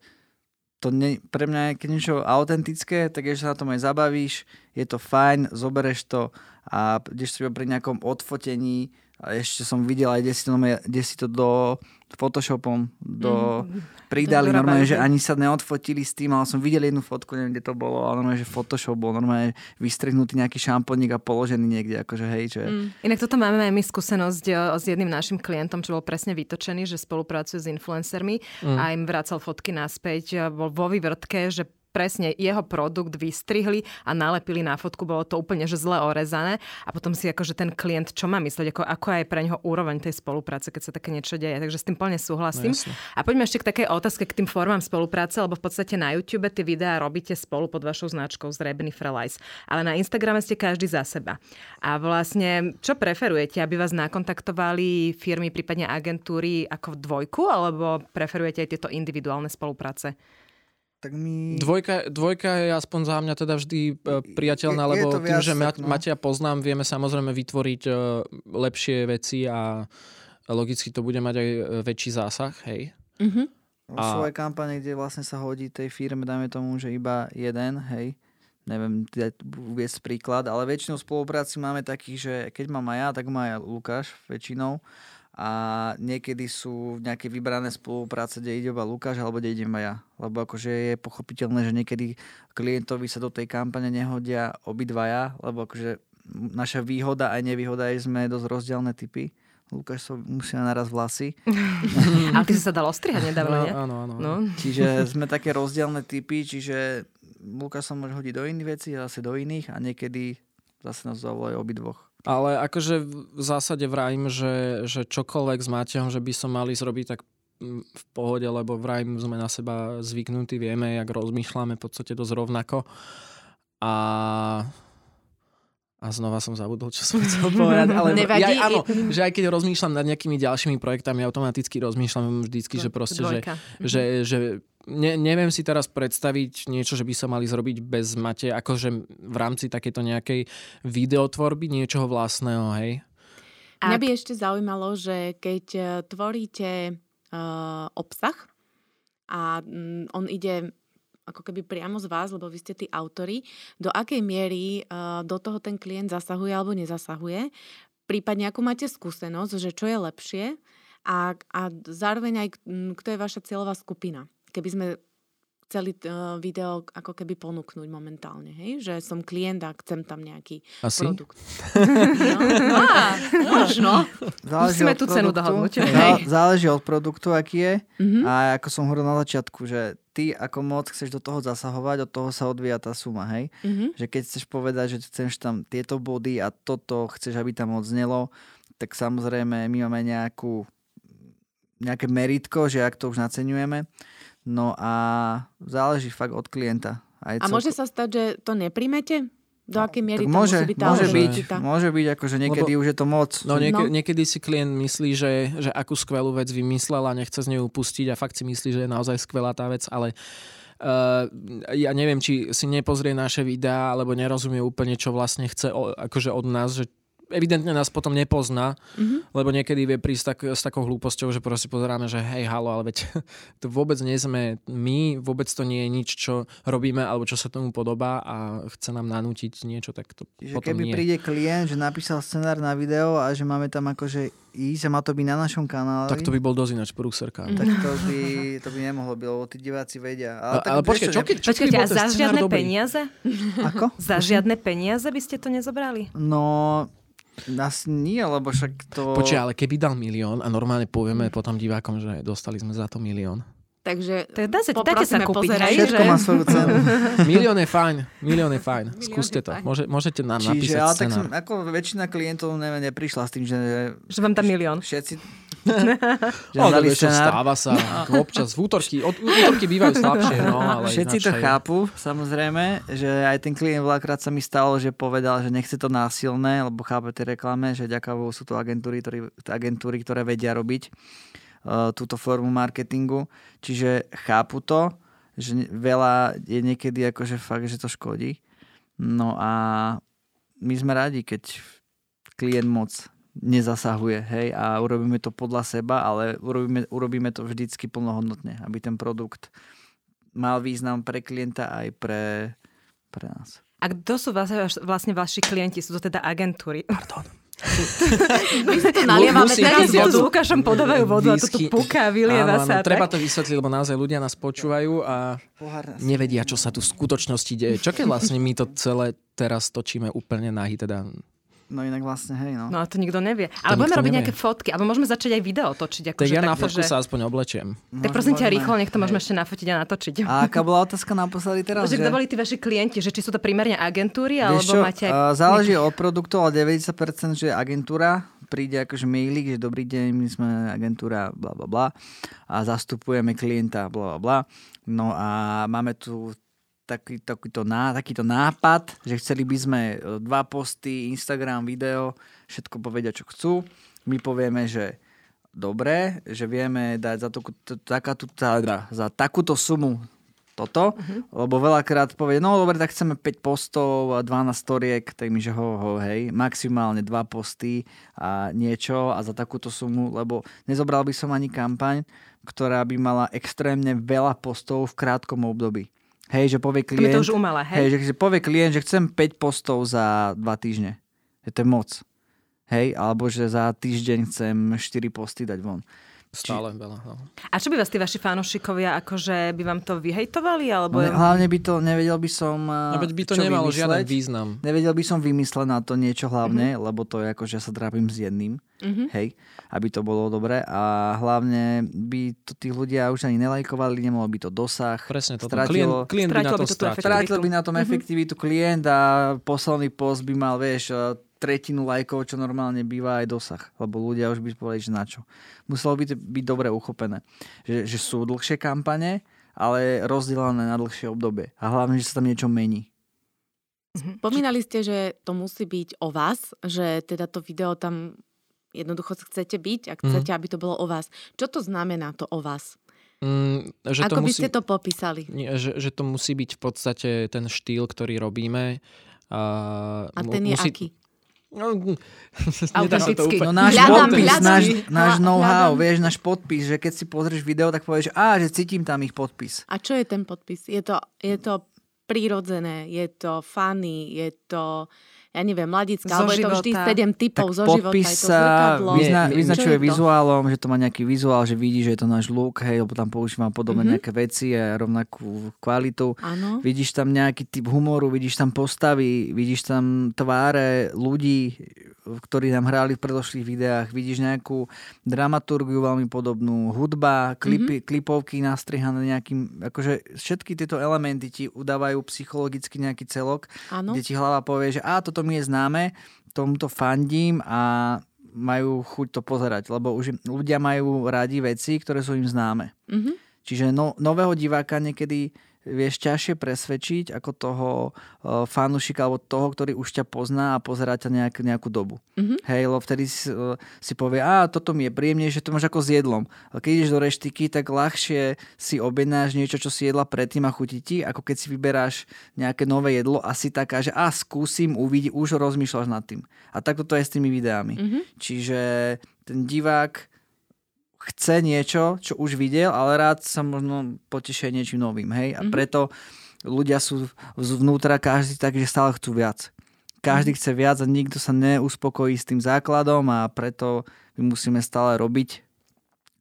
B: to ne, pre mňa je keď niečo autentické, tak ešte sa na tom aj zabavíš, je to fajn, zobereš to a ideš si pri nejakom odfotení a ešte som videl aj, kde si to, kde si to do Photoshopom do, mm, pridali, to normálne, že ani sa neodfotili s tým, ale som videl jednu fotku, neviem, kde to bolo, ale normálne, že Photoshop bol normálne vystrihnutý nejaký šamponík a položený niekde, akože hej, že... Mm.
C: Inak toto máme aj my skúsenosť eh, s jedným našim klientom, čo bol presne vytočený, že spolupracuje s influencermi mm. a im vracal fotky naspäť, eh, bol vo vývrtke, že presne jeho produkt vystrihli a nalepili na fotku, bolo to úplne že zle orezané a potom si akože ten klient čo má mysleť, ako, ako aj pre neho úroveň tej spolupráce, keď sa také niečo deje. Takže s tým plne súhlasím. No, a poďme ešte k takej otázke k tým formám spolupráce, lebo v podstate na YouTube tie videá robíte spolu pod vašou značkou Zrebný Frelice. Ale na Instagrame ste každý za seba. A vlastne, čo preferujete, aby vás nakontaktovali firmy, prípadne agentúry ako dvojku, alebo preferujete aj tieto individuálne spolupráce?
B: Tak my...
D: Dvojka, dvojka je aspoň za mňa teda vždy e, priateľná, je, je lebo tým, že ma, no. Matia poznám, vieme samozrejme vytvoriť uh, lepšie veci a logicky to bude mať aj e, väčší zásah, hej.
B: Mm-hmm. A... Sú aj kampane, kde vlastne sa hodí tej firme, dáme tomu, že iba jeden, hej. Neviem uviesť príklad, ale väčšinou spolupráci máme takých, že keď mám aj ja, tak má aj Lukáš väčšinou a niekedy sú nejaké vybrané spolupráce, kde ide iba Lukáš alebo kde idem ja. Lebo akože je pochopiteľné, že niekedy klientovi sa do tej kampane nehodia obidvaja, lebo akože naša výhoda aj nevýhoda je, sme dosť rozdielne typy. Lukáš sa musí naraz vlasy.
C: A ty si sa dal ostrihať nedávno,
D: no, nie? Áno, áno. No.
B: Čiže sme také rozdielne typy, čiže Lukáš sa môže hodiť do iných vecí zase do iných a niekedy zase nás zavolajú obidvoch.
D: Ale akože v zásade vrajím, že, že čokoľvek s Matejom, že by som mali zrobiť, tak mm, v pohode, lebo vrajím sme na seba zvyknutí, vieme, jak rozmýšľame v podstate dosť rovnako. A a znova som zabudol, čo som chcel povedať. Ale
E: Nevadí.
D: Ja, áno, že aj keď rozmýšľam nad nejakými ďalšími projektami, automaticky rozmýšľam vždycky, že proste, že, že, že ne, neviem si teraz predstaviť niečo, že by sa mali zrobiť bez mate, akože v rámci takéto nejakej videotvorby niečoho vlastného, hej?
E: Mňa by ešte zaujímalo, že keď e, tvoríte uh, obsah a um, on ide ako keby priamo z vás, lebo vy ste tí autory, do akej miery uh, do toho ten klient zasahuje alebo nezasahuje, prípadne akú máte skúsenosť, že čo je lepšie a, a zároveň aj kto je vaša cieľová skupina keby sme chceli uh, video ako keby ponúknuť momentálne, hej? Že som klient a chcem tam nejaký Asi? produkt. no, no, možno.
C: Záleží Musíme tú cenu dohodnúť.
B: Záleží od produktu, aký je. Mm-hmm. A ako som hovoril na začiatku, že ty ako moc chceš do toho zasahovať, od toho sa odvíja tá suma, hej? Mm-hmm. Že keď chceš povedať, že chceš tam tieto body a toto chceš, aby tam odznelo, tak samozrejme my máme nejakú nejaké meritko, že ak to už naceňujeme. No a záleží fakt od klienta. Aj
E: A môže sa stať, že to nepríjmete? Do akej miery to
B: môže,
E: musí byť tá
B: môže, byť, môže byť, akože niekedy
D: Lebo-
B: už je to moc.
D: No, niek-
E: No.
D: niekedy si klient myslí, že, že akú skvelú vec vymyslela, nechce z nej upustiť a fakt si myslí, že je naozaj skvelá tá vec, ale uh, ja neviem, či si nepozrie naše videá, alebo nerozumie úplne, čo vlastne chce o, akože od nás, že evidentne nás potom nepozná,
E: Mhm.
D: lebo niekedy vie prísť tak, s takou hlúposťou, že proste pozeráme, že hej, halo, ale veď to vôbec nie sme my, vôbec to nie je nič, čo robíme, alebo čo sa tomu podobá a chce nám nanútiť niečo, tak to
B: Že
D: potom
B: keby
D: nie.
B: príde klient, že napísal scenár na video a že máme tam akože ísť a má to byť na našom kanáli,
D: Tak to by bol dosť ináč prúserka.
B: Tak to by, to by nemohlo byť, lebo tí diváci vedia.
D: Ale,
B: tak
D: ale počkaj,
B: čo,
D: čo, keď, čo
C: Počkajte,
D: bol
C: a za žiadne
D: dobrý?
C: peniaze?
B: Ako?
C: Za žiadne peniaze by ste to nezobrali?
B: No, asi nie, lebo však to...
D: Počkaj, ale keby dal milión a normálne povieme potom divákom, že dostali sme za to milión.
E: Takže
C: dá sa, dáte sa kúpiť,
E: pozerať.
C: hej,
B: Všetko
C: že?
B: má svoju cenu.
D: Milión je fajn, milión je fajn.
E: Milión
D: Skúste
E: je
D: to.
E: fajn.
D: Môže, môžete nám
B: Čiže,
D: napísať
B: ale tak som,
D: scenár.
B: ako väčšina klientov ne, neprišla s tým, že,
C: Že vám tam milión.
B: všetci... že
D: Ale
B: dali
D: čo, stáva sa občas. V útorky, od, útorky bývajú slabšie, no, ale
B: Všetci to chápu, samozrejme, že aj ten klient veľakrát sa mi stalo, že povedal, že nechce to násilné, lebo chápe tie reklame, že ďakovo sú to agentúry, ktorí, agentúry, ktoré vedia robiť uh, túto formu marketingu. Čiže chápu to, že veľa je niekedy akože fakt, že to škodí. No a my sme radi, keď klient moc nezasahuje, hej, a urobíme to podľa seba, ale urobíme, urobíme to vždycky plnohodnotne, aby ten produkt mal význam pre klienta aj pre, pre nás.
C: A kto sú vlastne, vlastne vaši klienti? Sú to teda agentúry? Pardon.
E: My si tu nalievame
D: Musím
E: teraz vodu.
C: S Lukášom podávajú vodu a to tu puká, vylieva
D: Áno,
C: sa.
D: áno, treba
C: tak?
D: to vysvetliť, lebo naozaj ľudia nás počúvajú a nevedia, čo sa tu v skutočnosti deje. Čo keď vlastne my to celé teraz točíme úplne nahy, teda
B: No inak vlastne, hej, no.
C: No a to nikto nevie. Ale budeme
D: nikto
C: robiť
D: nevie.
C: nejaké fotky, alebo môžeme začať aj video točiť.
D: tak
C: Akože
D: ja na
C: takto,
D: fotku
C: že-
D: sa aspoň oblečiem.
C: Tak prosím ťa rýchlo, nech to môžeme ešte nafotiť a natočiť.
B: A aká bola otázka naposledy teraz?
C: Že kto boli tí vaši klienti? Že či sú to primárne agentúry,
B: Vieš
C: alebo
B: čo,
C: máte...
B: a záleží od produktov, ale 90% že agentúra príde akože mailik, že dobrý deň, my sme agentúra bla bla bla a zastupujeme klienta bla bla bla. No a máme tu taký, takýto, ná, takýto nápad, že chceli by sme e, dva posty, Instagram, video, všetko povedia, čo chcú. My povieme, že dobre, že vieme dať za, takú, takáto, teda, za takúto sumu toto, uh-huh. lebo veľakrát povie, no dobre, tak chceme 5 postov a 12 storiek, tak mi, že ho, ho, hej, maximálne 2 posty a niečo a za takúto sumu, lebo nezobral by som ani kampaň, ktorá by mala extrémne veľa postov v krátkom období. Hej, že povie klient...
C: to už umelé, hej?
B: Hej, že, že povie klient, že chcem 5 postov za 2 týždne. Že to je moc. Hej, alebo že za týždeň chcem 4 posty dať von.
D: Stále veľa. No.
C: A čo by vás tí vaši fanúšikovia, akože by vám to vyhejtovali? Alebo...
B: No, hlavne by to, nevedel by som
D: No veď by to nemalo žiaden
B: vymysleť.
D: význam.
B: Nevedel by som vymysleť na to niečo hlavne, mm-hmm. lebo to je ako, že ja sa trápim s jedným,
E: Mhm.
B: hej, aby to bolo dobre a hlavne by to tí ľudia už ani nelajkovali, nemalo by to dosah.
D: Presne toto.
B: Stratilo-
D: Klient, klient by na
C: Stratilo by to
D: to strátil.
B: Strátil by na tom efektivitu klient a posledný post by mal, vieš, eh, tretinu lajkov, čo normálne býva aj dosah. Lebo ľudia už by povedali, že na čo. Muselo by to byť dobre uchopené. Že, že sú dlhšie kampane, ale rozdelené na dlhšie obdobie. A hlavne, že sa tam niečo mení.
E: Spomínali ste, že to musí byť o vás, že teda to video tam jednoducho chcete byť a chcete, aby to bolo o vás. Čo to znamená to o vás?
D: Mm, že
E: Ako
D: to
E: by
D: musí...
E: ste to popísali?
D: Nie, že, že to musí byť v podstate ten štýl, ktorý robíme. A,
E: A ten je
D: musí...
E: aký?
D: No,
C: Autentický.
B: No náš podpis, náš, náš know-how, vieš, náš podpis, že keď si pozrieš video, tak povieš, á, že cítim tam ich podpis.
E: A čo je ten podpis? Je to, je to prírodzené, je to funny, je to, ja neviem, mladická,
C: Zo
E: alebo je to vždy
C: života.
E: sedem typov
B: Tak
E: zo života, je to zrkadlo.
B: vyzna, vyznačuje
E: to?
B: vizuálom, že to má nejaký vizuál, že vidí, že je to náš look, hej, lebo tam používam podobné
E: Mhm.
B: nejaké veci a rovnakú kvalitu.
E: Áno.
B: Vidíš tam nejaký typ humoru, vidíš tam postavy, vidíš tam tváre ľudí, ktorí nám hrali v predošlých videách, vidíš nejakú dramaturgiu veľmi podobnú, hudba, klipy, mm-hmm. klipovky nastrihané nejakým, akože všetky tieto elementy ti udávajú psychologicky nejaký celok,
E: Áno.
B: kde ti hlava povie, že a toto mi je známe, tomuto fandím a majú chuť to pozerať, lebo už ľudia majú radi veci, ktoré sú im známe.
E: Mhm.
B: Čiže no, nového diváka niekedy vieš ťažšie presvedčiť ako toho uh, fanúšika alebo toho, ktorý už ťa pozná a pozerá ťa nejak, nejakú dobu.
E: Mhm.
B: Hej, lebo vtedy si, uh, si povie, a toto mi je príjemnejšie, to máš ako s jedlom. Keď ideš do reštiky, tak ľahšie si objednáš niečo, čo si jedla predtým a chutí ti, ako keď si vyberáš nejaké nové jedlo a si taká, že a skúsim, uvidí, už rozmýšľaš nad tým. A takto to je s tými videami.
E: Mhm.
B: Čiže ten divák chce niečo, čo už videl, ale rád sa možno potešie niečím novým. Hej? A
E: Mhm.
B: preto ľudia sú zvnútra každý tak, že stále chcú viac. Každý chce viac a nikto sa neuspokojí s tým základom a preto my musíme stále robiť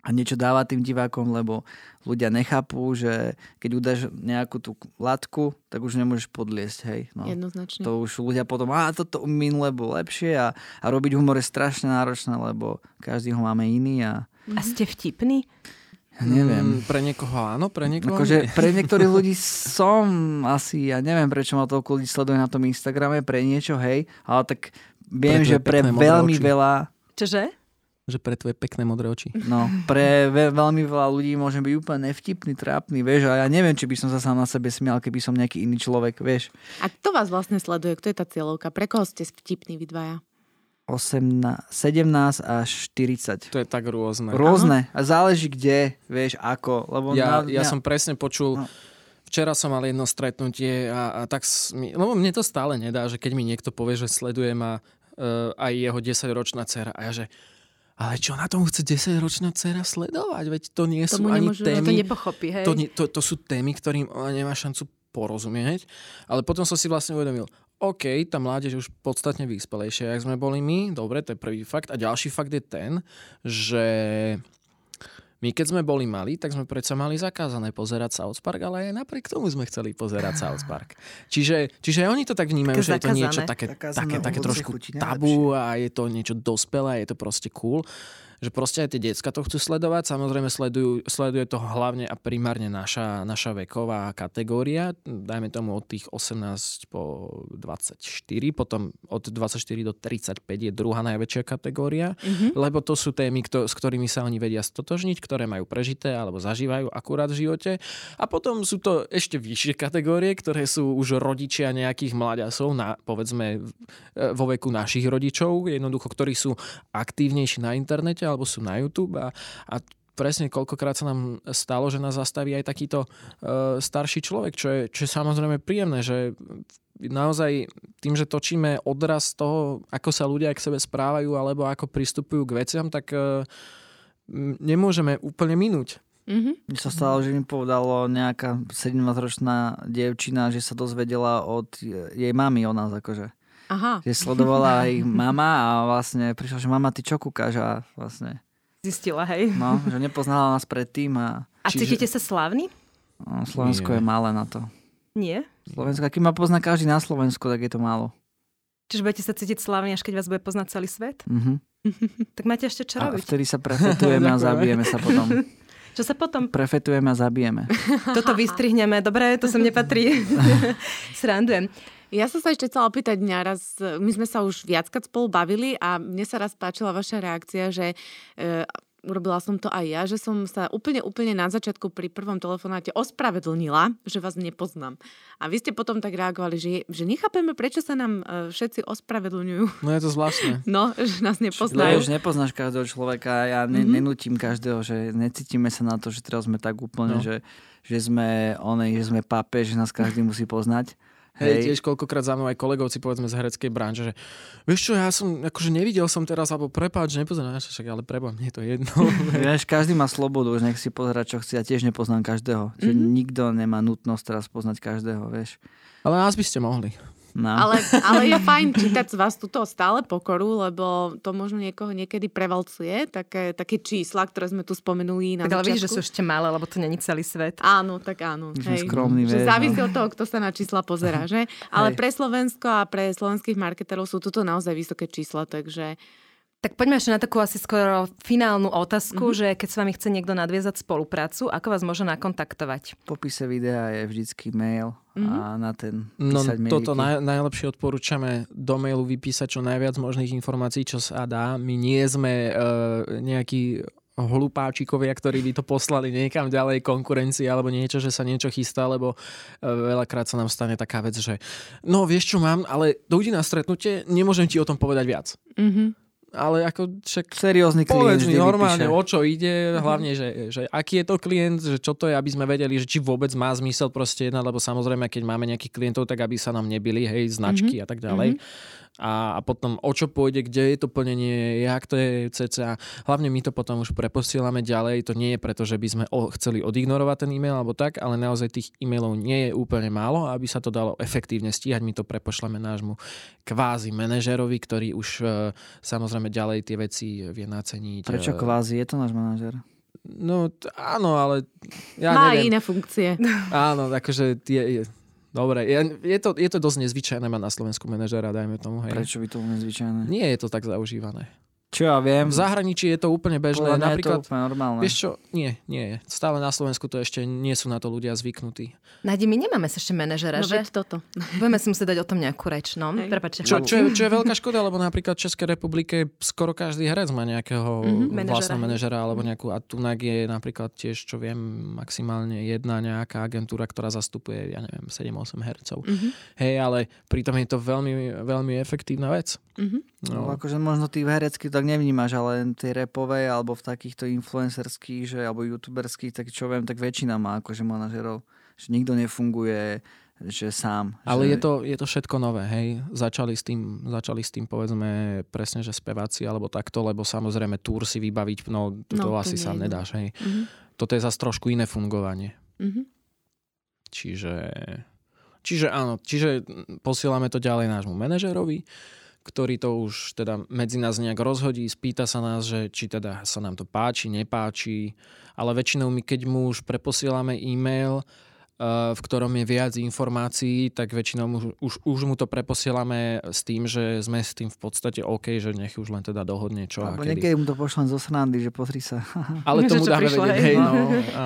B: a niečo dávať tým divákom, lebo ľudia nechápu, že keď udáš nejakú tú latku, tak už nemôžeš podliesť. Hej? No.
E: Jednoznačne.
B: To už ľudia potom, a toto minule bolo lepšie a, a robiť humor je strašne náročné, lebo každý ho máme iný a
C: A ste vtipní?
B: ja neviem.
D: Mm, pre niekoho áno, pre niekoho
B: Akože
D: nie.
B: pre niektorých ľudí som asi, ja neviem prečo ma toľko ľudí sleduje na tom Instagrame, pre niečo, hej, ale tak viem,
D: Pre
B: že pre veľmi
D: oči.
B: veľa,
C: Čože?
D: Že pre tvoje pekné modré oči.
B: no, pre ve, veľmi veľa ľudí môžem byť úplne nevtipný, trápny, vieš, a ja neviem, či by som sa sám na sebe smial, keby som nejaký iný človek, vieš.
E: A kto vás vlastne sleduje? Kto je tá cieľovka? Pre koho ste vtipní vy dvaja?
B: 18, 17 až 40.
D: To je tak rôzne.
B: Rôzne. A záleží kde, vieš, ako. Lebo
D: Ja,
B: na,
D: ja
B: na-
D: som presne počul,
B: No.
D: včera som mal jedno stretnutie a, a tak, mi, lebo mne to stále nedá, že keď mi niekto povie, že sleduje ma uh, aj jeho 10-ročná dcera a ja že ale čo na tom chce 10-ročná dcera sledovať? Veď to nie sú
E: Tomu
D: ani
E: nemôžu-
C: No to
D: témy,
C: nepochopí, hej?
D: to, to, to sú témy, ktorým ona nemá šancu porozumieť. Ale potom som si vlastne uvedomil, OK, tá mládež už podstatne vyspelejšia, jak sme boli my, dobre, to je prvý fakt. A ďalší fakt je ten, že my keď sme boli mali, tak sme predsa mali zakázané pozerať South Park, ale aj napriek tomu sme chceli pozerať South Park. Čiže, čiže oni to tak vnímajú,
C: Také
D: že je to niečo také, také, také trošku tabu a je to niečo dospelé, je to proste cool že proste aj tie decka to chcú sledovať. Samozrejme sledujú, sleduje to hlavne a primárne naša, naša veková kategória. Dajme tomu od tých 18 po 24, potom od 24 do 35 je druhá najväčšia kategória,
E: Mhm.
D: lebo to sú témy, kto, s ktorými sa oni vedia stotožniť, ktoré majú prežité alebo zažívajú akurát v živote. A potom sú to ešte vyššie kategórie, ktoré sú už rodičia nejakých mladiasov, na, povedzme e, vo veku našich rodičov, jednoducho, ktorí sú aktívnejší na internete alebo sú na YouTube a, a presne koľkokrát sa nám stalo, že nás zastaví aj takýto uh, starší človek, čo je, čo je samozrejme príjemné, že naozaj tým, že točíme odraz toho, ako sa ľudia k sebe správajú alebo ako pristupujú k veciam, tak uh, nemôžeme úplne minúť.
E: Mhm.
B: Mne sa stalo, že mi povedalo nejaká 17-ročná dievčina, že sa dozvedela od jej mamy o nás, akože.
E: Aha.
B: Že sledovala aj mama a vlastne prišla, že mama, ty čo kúkaš? A vlastne,
C: Zistila, hej.
B: no, že nepoznala nás predtým a
C: A
D: Čiže-
C: cítite sa slávni?
B: no, Slovensko
D: Nie.
B: je malé na to.
C: Nie?
B: Slovensko, keď ma pozná každý na Slovensku, tak je to málo.
C: Čiže budete sa cítiť slávne, až keď vás bude poznať celý svet?
B: Mhm.
C: Tak máte ešte čo
B: A
C: robiť.
B: vtedy sa prefetujeme a zabijeme sa potom.
C: Čo sa potom...
B: Prefetujeme a zabijeme.
C: Toto vystrihneme, dobre? To sem nepatrí. Srandujem.
E: Ja som sa ešte chcela opýtať dňa raz, my sme sa už viackrát spolu bavili a mne sa raz páčila vaša reakcia, že e, urobila som to aj ja, že som sa úplne, úplne na začiatku pri prvom telefonáte ospravedlnila, že vás nepoznám. A vy ste potom tak reagovali, že, že nechápeme, prečo sa nám e, všetci ospravedlňujú.
D: No je to zvláštne.
E: No, že nás
B: Lebo
E: nepoznajú.
B: už nepoznáš každého človeka, ja ne,
E: Mhm.
B: nenútim každého, že necítime sa na to, že teraz sme tak úplne,
D: No.
B: že, že sme onej, že sme pape, že nás každý musí poznať.
D: Hej, tiež koľkokrát za mnou aj kolegovci, povedzme z hereckej branže, že vieš čo, ja som, akože nevidel som teraz, alebo prepáč, nepoznám, však, ale preba, mne je to jedno.
B: Vieš, každý má slobodu, už nech si pozerať, čo chce. Ja tiež nepoznám každého. Že
E: Mhm.
B: nikto nemá nutnosť teraz poznať každého, vieš.
D: ale nás by ste mohli.
B: No.
E: Ale, ale je fajn čítať z vás túto stále pokoru, lebo to možno niekoho niekedy prevalcuje, také, také čísla, ktoré sme tu spomenuli na
C: Tak ale vidíš, že sú ešte malé, lebo to není celý svet.
E: Áno, tak áno.
B: My sme skromní,
E: že závisí
B: no.
E: od toho, kto sa na čísla pozerá, že? Ale
B: Hej.
E: pre Slovensko a pre slovenských marketerov sú toto naozaj vysoké čísla, takže
C: Tak poďme ešte na takú asi skoro finálnu otázku, mm-hmm. že keď s vami chce niekto nadviezať spoluprácu, ako vás môže nakontaktovať?
B: V popise videa je vždycky mail mm-hmm. a na ten
D: No
B: písať
D: toto naj, najlepšie odporúčame do mailu vypísať čo najviac možných informácií, čo sa dá. My nie sme uh, nejakí hlupáčikovia, ktorí by to poslali niekam ďalej konkurencii alebo niečo, že sa niečo chystá, lebo e, veľakrát sa nám stane taká vec, že no vieš čo mám, ale dojdi na stretnutie, nemôžem ti o tom povedať viac.
E: Mhm.
D: Ale ako však
B: Seriózny klient
D: Povedz mi normálne,
B: vypíše.
D: o čo ide, hlavne, že, že aký je to klient, že čo to je, aby sme vedeli, že či vôbec má zmysel proste jednať, lebo samozrejme, keď máme nejakých klientov, tak aby sa nám nebili, hej, značky a tak ďalej. A, a potom o čo pôjde, kde je to plnenie, jak to je cca. Hlavne my to potom už preposielame ďalej, to nie je preto, že by sme o, chceli odignorovať ten e-mail alebo tak, ale naozaj tých e-mailov nie je úplne málo, a aby sa to dalo efektívne stíhať, my to prepošleme nášmu kvázi manažerovi, ktorý už e, samozrejme ďalej tie veci vie naceniť.
B: Prečo
D: E,
B: kvázi? Je to náš manažer.
D: No t- áno, ale ja
E: Má
D: neviem.
E: iné funkcie.
D: Áno, akože je, je, dobre, je, je, to, je to dosť nezvyčajné mať na Slovensku manažera, dajme tomu. Hej.
B: Prečo by to bolo nezvyčajné?
D: Nie je to tak zaužívané.
B: Čo ja viem,
D: V zahraničí je to úplne bežné.
B: podľa mňa je to
D: Napríklad,
B: úplne normálne.
D: vieš čo, nie, nie je. Stále na Slovensku to ešte nie sú na to ľudia zvyknutí.
C: Nadi, my nemáme sa ešte manažera,
E: No
C: že?
E: toto.
C: Budeme si musieť dať o tom nejakú reč, no. Prepačte,
D: Čo, čo, je, čo je veľká škoda, lebo napríklad v Českej republike skoro každý herec má nejakého
C: Mhm,
D: mm-hmm,
C: manažera.
D: vlastného manažera alebo nejakú a tunak je napríklad tiež, čo viem, maximálne jedna nejaká agentúra, ktorá zastupuje, ja neviem, 7-8 hercov.
E: Mhm.
D: Hej, ale pritom je to veľmi, veľmi efektívna vec.
E: Mhm.
B: No,
D: No.
B: akože možno ty v herecky tak nevnímaš, ale tej repovej alebo v takýchto influencerských, že, alebo youtuberských, tak čo viem, tak väčšina má akože manažerov. Že nikto nefunguje, že sám.
D: Ale
B: že...
D: je to, je to všetko nové, hej. Začali s tým, začali s tým povedzme presne, že speváci alebo takto, lebo samozrejme túr si vybaviť, no to,
E: No,
D: to
E: to
D: asi sa nedáš, hej.
E: Mhm.
D: Toto je zase trošku iné fungovanie.
E: Mhm.
D: Čiže, čiže áno, čiže posielame to ďalej nášmu manažerovi, ktorý to už teda medzi nás nejak rozhodí, spýta sa nás, že či teda sa nám to páči, nepáči, ale väčšinou my, keď mu už preposielame e-mail, eh, v ktorom je viac informácií, tak väčšinou mu, už, už mu to preposielame s tým, že sme s tým v podstate OK, že nech už len teda dohodne čo a
B: Alebo
D: kedy.
B: niekedy mu to pošlem zo srandy, že pozri sa.
D: Ale tomu dáme vedieť,
C: hej.
D: no,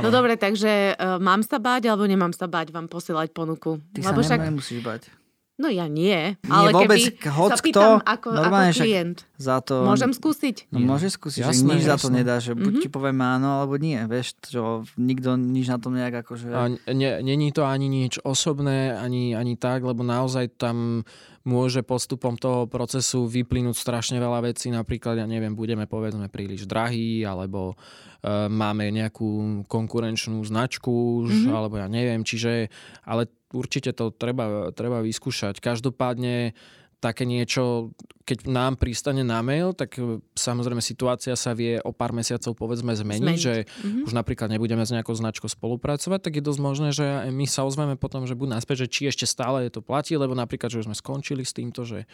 E: No dobre, takže uh, mám sa báť alebo nemám sa báť vám posielať ponuku?
B: Ty
E: Lebo
B: sa
E: však,
B: nemusíš bať.
E: No ja nie,
B: Nie,
E: ale
B: vôbec,
E: keby
B: hoc
E: sa pýtam
B: kto,
E: ako, ako
B: normálne však
E: klient,
B: Za to...
E: môžem skúsiť?
B: No
D: Nie.
B: môžeš skúsiť,
D: Jasné,
B: že nič za to
D: jasné.
B: nedá, že buď
E: Mhm.
B: ti poviem áno, alebo nie, vieš, čo, nikto nič na tom nejak akože...
D: A ne, není to ani nič osobné, ani, ani tak, lebo naozaj tam môže postupom toho procesu vyplynúť strašne veľa vecí. Napríklad, ja neviem, budeme povedzme príliš drahí, alebo e, máme nejakú konkurenčnú značku, už,
E: Mhm.
D: alebo ja neviem. Čiže, ale určite to treba, treba vyskúšať. Každopádne také niečo, keď nám pristane na mail, tak e, samozrejme situácia sa vie o pár mesiacov povedzme zmeniť,
E: Zmeniť.
D: že
E: Mhm.
D: už napríklad nebudeme s nejakou značkou spolupracovať, tak je dosť možné, že my sa ozveme potom, že buď naspäť, že či ešte stále to platí, lebo napríklad, že už sme skončili s týmto, že,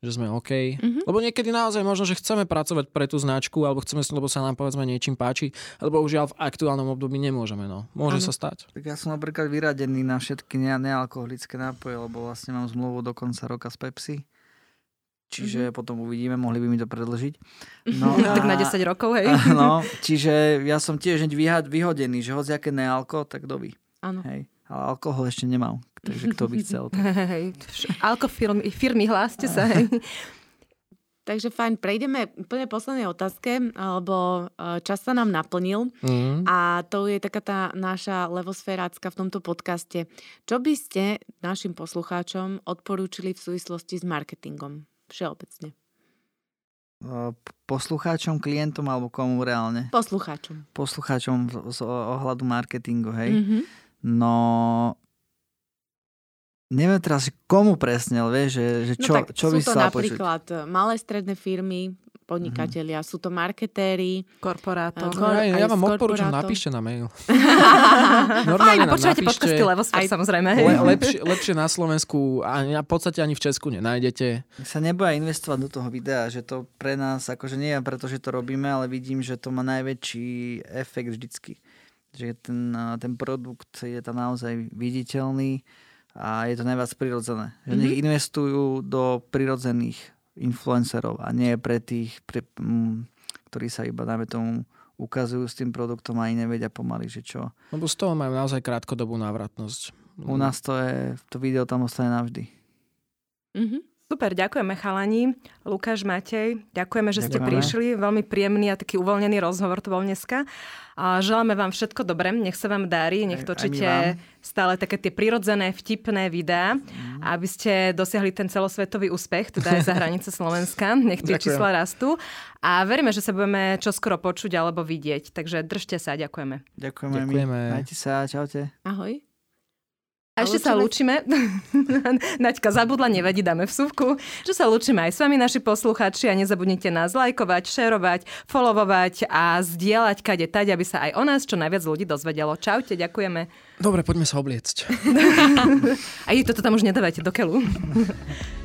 D: že sme OK.
E: Mhm.
D: Lebo niekedy naozaj možno, že chceme pracovať pre tú značku, alebo chceme, lebo sa nám povedzme niečím páči, alebo už v aktuálnom období nemôžeme. No. Môže
E: Áno.
D: sa stať.
B: Tak ja som napríklad vyradený na všetky ne- nealkoholické nápoje, lebo vlastne mám zmluvu do konca roka z Pepsi. Čiže
E: Mhm.
B: potom uvidíme, mohli by mi to predlžiť. No,
C: Tak na 10 rokov, hej.
B: No, čiže ja som tiež vyhodený, že hoci aké nealko, tak doby.
E: Áno.
B: Hej. Ale alkohol ešte nemám, takže kto by chcel. tak-
C: Alko firmy, firmy, hláste sa, hej.
E: Takže fajn, prejdeme úplne poslednej otázke, lebo e, čas sa nám naplnil
D: Mm.
E: a to je taká tá naša levosférácka v tomto podcaste. Čo by ste našim poslucháčom odporúčili v súvislosti s marketingom? Všeobecne.
B: P- Poslucháčom, klientom alebo komu reálne?
E: Poslucháčom.
B: Poslucháčom z, z ohľadu marketingu, hej.
E: Mhm.
B: No, neviem teraz, komu presne, ale vieš, že, že
E: No
B: čo,
E: tak
B: čo
E: sú
B: by
E: to
B: sa počuť.
E: napríklad e, malé stredné firmy, podnikatelia, sú to marketéri.
C: Korporátor.
E: Kor-
D: ja, ja
E: aj
D: vám odporúčam, napíšte na mail.
C: Fajn,
D: Normálne
C: počúvate
D: napíšte.
C: podcasty Levosfér, samozrejme.
D: Le, lepšie, lepšie na Slovensku a v podstate ani v Česku nenájdete.
B: sa neboja investovať do toho videa, že to pre nás, akože nie je preto, že to robíme, ale vidím, že to má najväčší efekt vždycky. Že ten, ten produkt je tam naozaj viditeľný a je to najviac prirodzené. Že nech investujú do prirodzených influencerov a nie pre tých, pre, m, ktorí sa iba, dáme tomu, ukazujú s tým produktom a ani nevedia pomaly, že čo.
D: Lebo z toho majú naozaj krátkodobú návratnosť.
B: U nás to je, to video tam ostane navždy.
E: Mhm.
C: Super, ďakujeme chalani. Lukáš, Matej, ďakujeme, že ste
B: Ďakujeme.
C: prišli. Veľmi príjemný a taký uvoľnený rozhovor to bol dneska. A želáme vám všetko dobré, nech sa vám darí, nech točíte stále také tie prirodzené, vtipné videá,
B: Mhm.
C: aby ste dosiahli ten celosvetový úspech, teda aj za hranice Slovenska. Nech tie čísla rastú. A veríme, že sa budeme čoskoro počuť alebo vidieť. Takže držte sa, ďakujeme.
B: Ďakujeme,
D: Ďakujeme.
B: Majte sa, čaute.
E: Ahoj.
C: A
E: A
C: ešte sa lúčime. Naďka zabudla, nevadí, dáme vsuvku. Že sa lúčime aj s vami, naši posluchači a nezabudnite nás lajkovať, šerovať, followovať a zdieľať kade tať, aby sa aj o nás čo najviac ľudí dozvedelo. Čaute, ďakujeme.
D: Dobre, poďme sa obliecť.
C: A toto tam už nedávajte do keľu.